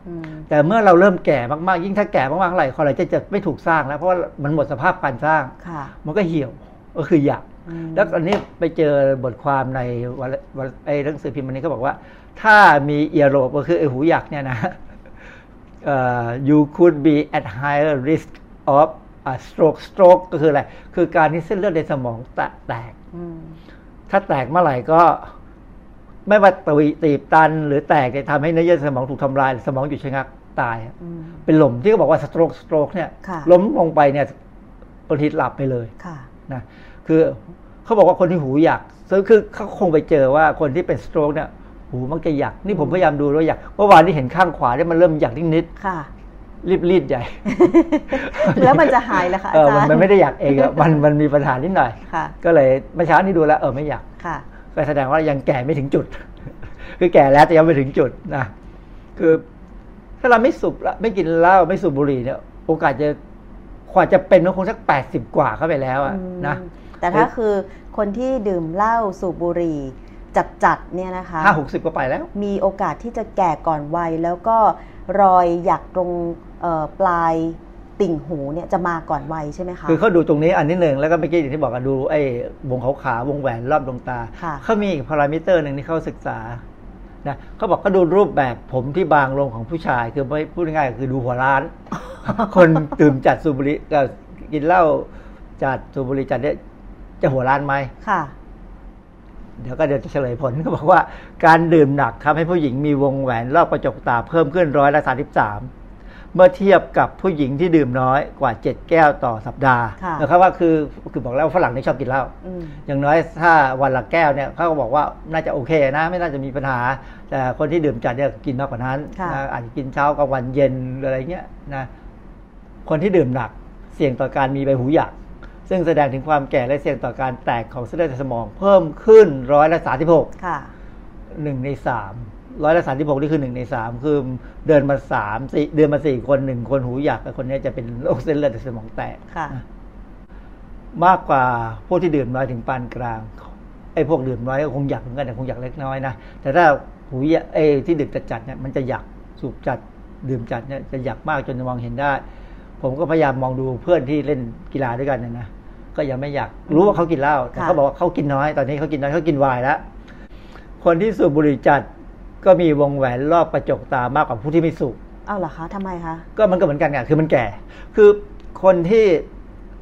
แต่เมื่อเราเริ่มแก่มากๆ ยิ่งถ้าแก่มากๆเท่าไหร่คอลลาเจนจะไม่ถูกสร้างแล้วเพราะว่ามันหมดสภาพการสร้างค่ะมันก็เหี่ยวก็คือหยักอืมแล้วอันนี้ไปเจอบทความในวันวันไอ้หนังสือพิมพ์อันนี้ก็บอกว่า ถ้ามีเอียโรบก็คือไอ้หูหยักเนี่ยนะเอ่อ you could be at higher risk of a stroke stroke ก็คืออะไร คือการที่เส้นเลือดในสมองแตแตกอืมถ้าแตกเมื่อไหร่ก็ ไม่ว่าตีตีบตันหรือแตกจะทำให้เนื้อเยื่อสมองถูกทำลาย สมองหยุดชะงักตายอะอืมเป็นลมที่เขาบอกว่าสโตรกสโตรกเนี่ยค่ะล้มลงไปเนี่ยบางทีหลับไปเลยค่ะนะคือเขาบอกว่าคนที่หูหยักซึ่งคือเขาคงไปเจอว่าคนที่เป็นสโตรกเนี่ยหูมักจะหยัก นี่ผมพยายามดูแล้วหยักเมื่อวานที่เห็นข้างขวาเนี่ยมันเริ่มหยักนิดค่ะๆรีบรีดใหญ่ แล้วมันจะหายแล้วค่ะเออาอจารย์มันมันไม่ได้หยักเองอะมันมันมีปัญหานิดหน่อยค่ะก็เลยเมื่อเช้านี้ดูแล้วเออไม่หยักค่ะ ก็แสดงว่ายังแก่ไม่ถึงจุด คือแก่แล้วแต่ยังไม่ถึงจุดนะคือ ถ้าเราไม่สูบละไม่กินเหล้าไม่สูบบุหรี่เนี่ยโอกาสจะกว่าจะเป็นมันคงสักแปดสิบกว่าเข้าไปแล้วอะอืมนะแต่ถ้าคือคนที่ดื่มเหล้าสูบบุหรี่จัดๆเนี่ยนะคะห้าหกสิบก็ไปแล้ว มีโอกาสที่จะแก่ก่อนวัยแล้วก็รอยหยักตรงเอ่อปลาย ติ่งหูเนี่ยจะมาก่อนวัยใช่ไหมคะ คือเขาดูตรงนี้อันนี้หนึ่งแล้วก็เมื่อกี้อย่างที่บอกกันดูไอ้วงขาวๆวงแหวนรอบดวงตาค่ะเขามีอีกพารามิเตอร์หนึ่งที่เขาศึกษานะเขาบอกเขาดูรูปแบบผมที่บางลงของผู้ชาย คือไม่พูดง่ายๆคือดูหัวล้าน คนดื่มจัดสูบบุหรี่กับกินเหล้าจัดสูบบุหรี่จัดเนี่ยจะหัวล้านไหมค่ะเดี๋ยวก็เดี๋ยวจะเฉลยผลเขาบอกว่า การดื่มหนักทำให้ผู้หญิงมีวงแหวนรอบกระจกตาเพิ่มขึ้นร้อยละสาสิบสาม เมื่อเทียบกับผู้หญิงที่ดื่มน้อยกว่าเจ็ดแก้วต่อสัปดาห์ค่ะนะครับว่าคือคือบอกแล้วว่าฝรั่งนี่ชอบกินเหล้าอืมอย่างน้อยถ้าวันละแก้วเนี่ยเขาก็บอกว่าน่าจะโอเคนะ ไม่น่าจะมีปัญหา แต่คนที่ดื่มจัดเนี่ยกินมากกว่านั้นค่ะนะอาจจะกินเช้ากลางวันเย็นอะไรเงี้ยนะคนที่ดื่มหนักเสี่ยงต่อการมีใบหูหยักซึ่งแสดงถึงความแก่และเสี่ยงต่อการแตกของเส้นเลือดในสมองเพิ่มขึ้นร้อยละสาสิบหกค่ะหนึ่งในสาม ร้อยละสามสิบหกนี่คือหนึ่งในสามคือเดินมาสามสี่เดินมาสี่คนหนึ่งคนหูหยักแต่คนนี้จะเป็นโรคเส้นเลือดในสมองแตกค่ะนะมากกว่าพวกที่ดื่มน้อยถึงปานกลางไอ้พวกดื่มน้อยก็คงหยักเหมือนกันแต่คงหยักเล็กน้อยนะแต่ถ้าหูหยักไอ้ที่ดื่มจัดๆเนี่ยมันจะหยักสูบจัดดื่มจัดเนี่ยจะหยักมากจนมองเห็นได้ ผมก็พยายามมองดูเพื่อนที่เล่นกีฬาด้วยกันเนยนะก็ยังไม่อยากรู้ว่าเขากินเหล้าแต่ค่ะเขาบอกว่าเขากินน้อยตอนนี้เขากินน้อยเขากินไวน์แล้วคนที่สูบบุหรี่จัด ก็มีวงแหวนรอบกระจกตามากกว่าผู้ที่ไม่สูบเอาเหรอคะทำไมคะ ก็มันก็เหมือนกันไงคือมันแก่ คือคนที่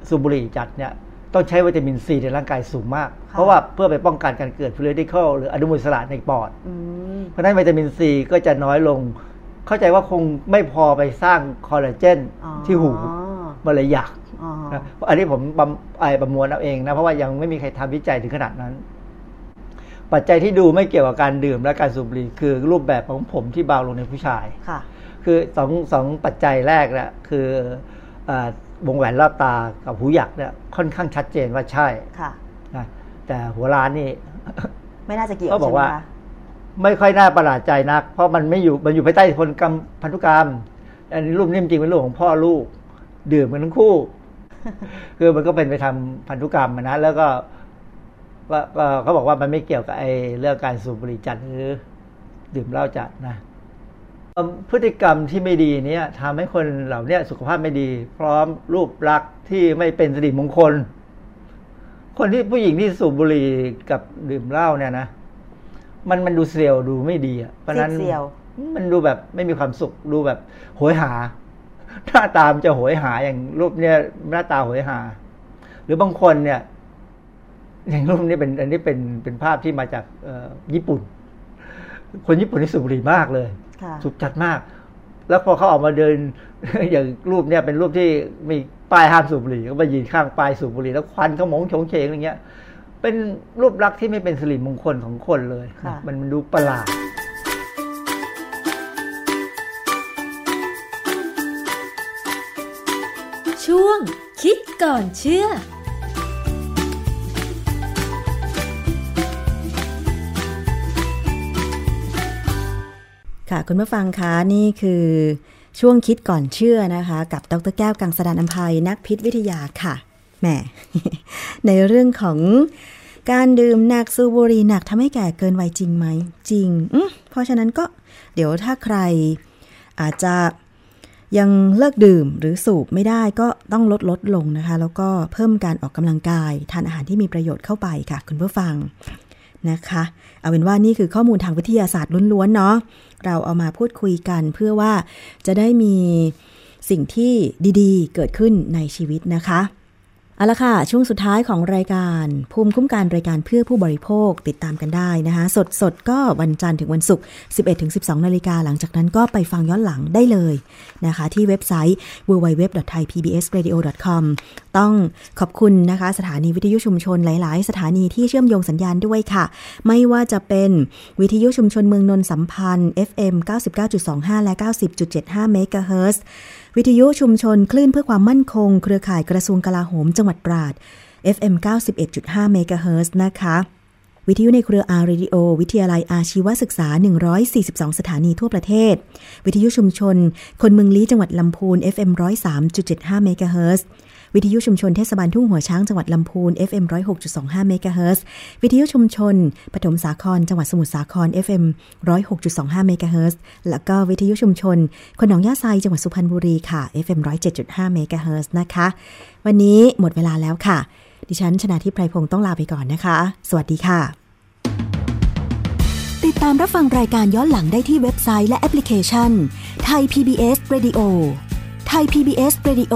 สูบบุหรี่จัดเนี่ยต้องใช้วิตามินซีในร่างกายสูงมากค่ะเพราะว่าเพื่อไปป้องกันการเกิดฟลูออริเคิลหรืออนุมูลอิสระในปอดอืมเพราะฉะนั้นวิตามินซีก็จะน้อยลง เข้าใจว่าคงไม่พอไปสร้างคอลลาเจนอ๋อที่หูมันเลยอยากอ๋อนะอันนี้ผมบำไอ้ประมวลเอาเองนะ เพราะว่ายังไม่มีใครทำวิจัยถึงขนาดนั้น ปัจจัยที่ดูไม่เกี่ยวกับการดื่มและการสูบบุหรี่คือรูปแบบของผมที่เบาลงในผู้ชายค่ะ คือสองสองปัจจัยแรกเนี่ยคือเอ่อวงแหวนรอบตากับหูหยักเนี่ยค่อนข้างชัดเจนว่าใช่ค่ะนะแต่หัวล้านนี่ ไม่น่าจะเกี่ยวเขาบอใช่กไหมว่าคะไม่ค่อยน่าประหลาดใจนัก เพราะมันไม่อยู่มันอยู่ภายใต้คนกรรมพันธุกรรมอันนี้รูปนี้จริงเป็นรูปของพ่อลูก ดื่มกันทั้งคู่ คือมันก็เป็นไปทำพันธุกรรมอะนะแล้วก็ ก็ก็เขาบอกว่ามันไม่เกี่ยวกับไอ้เรื่องการสูบบุหรี่จัดหรือดื่มเหล้าจัดนะเอิ่มพฤติกรรมที่ไม่ดีเนี้ยทำให้คนเหล่าเนี้ยสุขภาพไม่ดี พร้อมรูปลักษณ์ที่ไม่เป็นสิริมงคล คนที่ผู้หญิงที่สูบบุหรี่กับดื่มเหล้าเนี่ยนะมันมันดูเซียวดูไม่ดีอะเพราะฉะนั้นเสียวมันดูแบบไม่มีความสุขดูแบบโหยหา หน้าตามนจะโหยหาอย่างรูปเนี่ยหน้าตาโหยหา หรือบางคนเนี่ย อย่างรูปนี้เป็นอันนี้เป็นเป็นภาพที่มาจากเอ่อญี่ปุ่น คนญี่ปุ่นนี่สูบบุหรี่มากเลยค่ะสูบจัดมาก แล้วพอเขาออกมาเดินอย่างรูปเนี่ยเป็นรูปที่มีป้ายห้ามสูบบุหรี่ก็ไปยืนข้างป้ายสูบบุหรี่แล้วควันเขาหมงโฉงเฉงอะไรเงี้ย เป็นรูปลักษณ์ที่ไม่เป็นสิริมงคลของคนเลยค่ะมันมันดูประหลาดช่วงคิดก่อนเชื่อ ค่ะ คุณผู้ฟังคะนี่คือช่วงคิดก่อนเชื่อนะคะ กับดรแก้วกังสดานอัมภัยนักพิษวิทยาค่ะแหมในเรื่องของการดื่มหนักสูบบุหรี่หนักทำให้แก่เกินวัยจริงไหมจริงเพราะฉะนั้นก็เดี๋ยวถ้าใครอาจจะยังเลิกดื่มหรือสูบไม่ได้ก็ต้องลดลดลงนะคะ แล้วก็เพิ่มการออกกำลังกาย ทานอาหารที่มีประโยชน์เข้าไปค่ะ คุณผู้ฟัง นะคะ เอาเป็นว่านี่คือข้อมูลทางวิทยาศาสตร์ล้วนๆเนาะ เราเอามาพูดคุยกันเพื่อว่าจะได้มีสิ่งที่ดีๆ เกิดขึ้นในชีวิตนะคะ เอาละค่ะ ช่วงสุดท้ายของรายการ ภูมิคุ้มกันรายการเพื่อผู้บริโภคติดตามกันได้นะคะสดๆก็วันจันทร์ถึงวันศุกร์ 11-12 นาฬิกาหลังจากนั้นก็ไปฟังย้อนหลังได้เลยนะคะ ที่เว็บไซต์ www.thaipbsradio.com ต้องขอบคุณนะคะ สถานีวิทยุชุมชนหลาย ๆ สถานีที่เชื่อมโยงสัญญาณด้วยค่ะ ไม่ว่าจะเป็นวิทยุชุมชนเมืองนนท์สัมพันธ์ FM 99.25 และ 90.75 เมกะเฮิรตซ์ วิทยุชุมชนคลื่นเพื่อความมั่นคง เครือข่ายกระทรวงกลาโหม จังหวัดตราด FM 91.5เมกะเฮิรตซ์นะคะ วิทยุในเครือ R Radio วิทยาลัยอาชีวศึกษา 142 สถานีทั่วประเทศ วิทยุชุมชน คนเมืองลี้จังหวัดลำพูน FM 103.75เมกะเฮิรตซ์ วิทยุชุมชนเทศบาลทุ่งหัวช้างจังหวัดลำพูน FM 106.25เมกะเฮิรตซ์วิทยุชุมชน ปฐมสาครจังหวัดสมุทรสาคร FM 106.25เมกะเฮิรตซ์แล้วก็วิทยุชุมชนคนหนองหญ้าไซจังหวัดสุพรรณบุรีค่ะ FM 107.5เมกะเฮิรตซ์นะคะ วันนี้หมดเวลาแล้วค่ะ ดิฉันชนะทิพไพรพงศ์ต้องลาไปก่อนนะคะ สวัสดีค่ะ ติดตามรับฟังรายการย้อนหลังได้ที่เว็บไซต์และแอปพลิเคชันไทย PBS Radio ไทย PBS Radio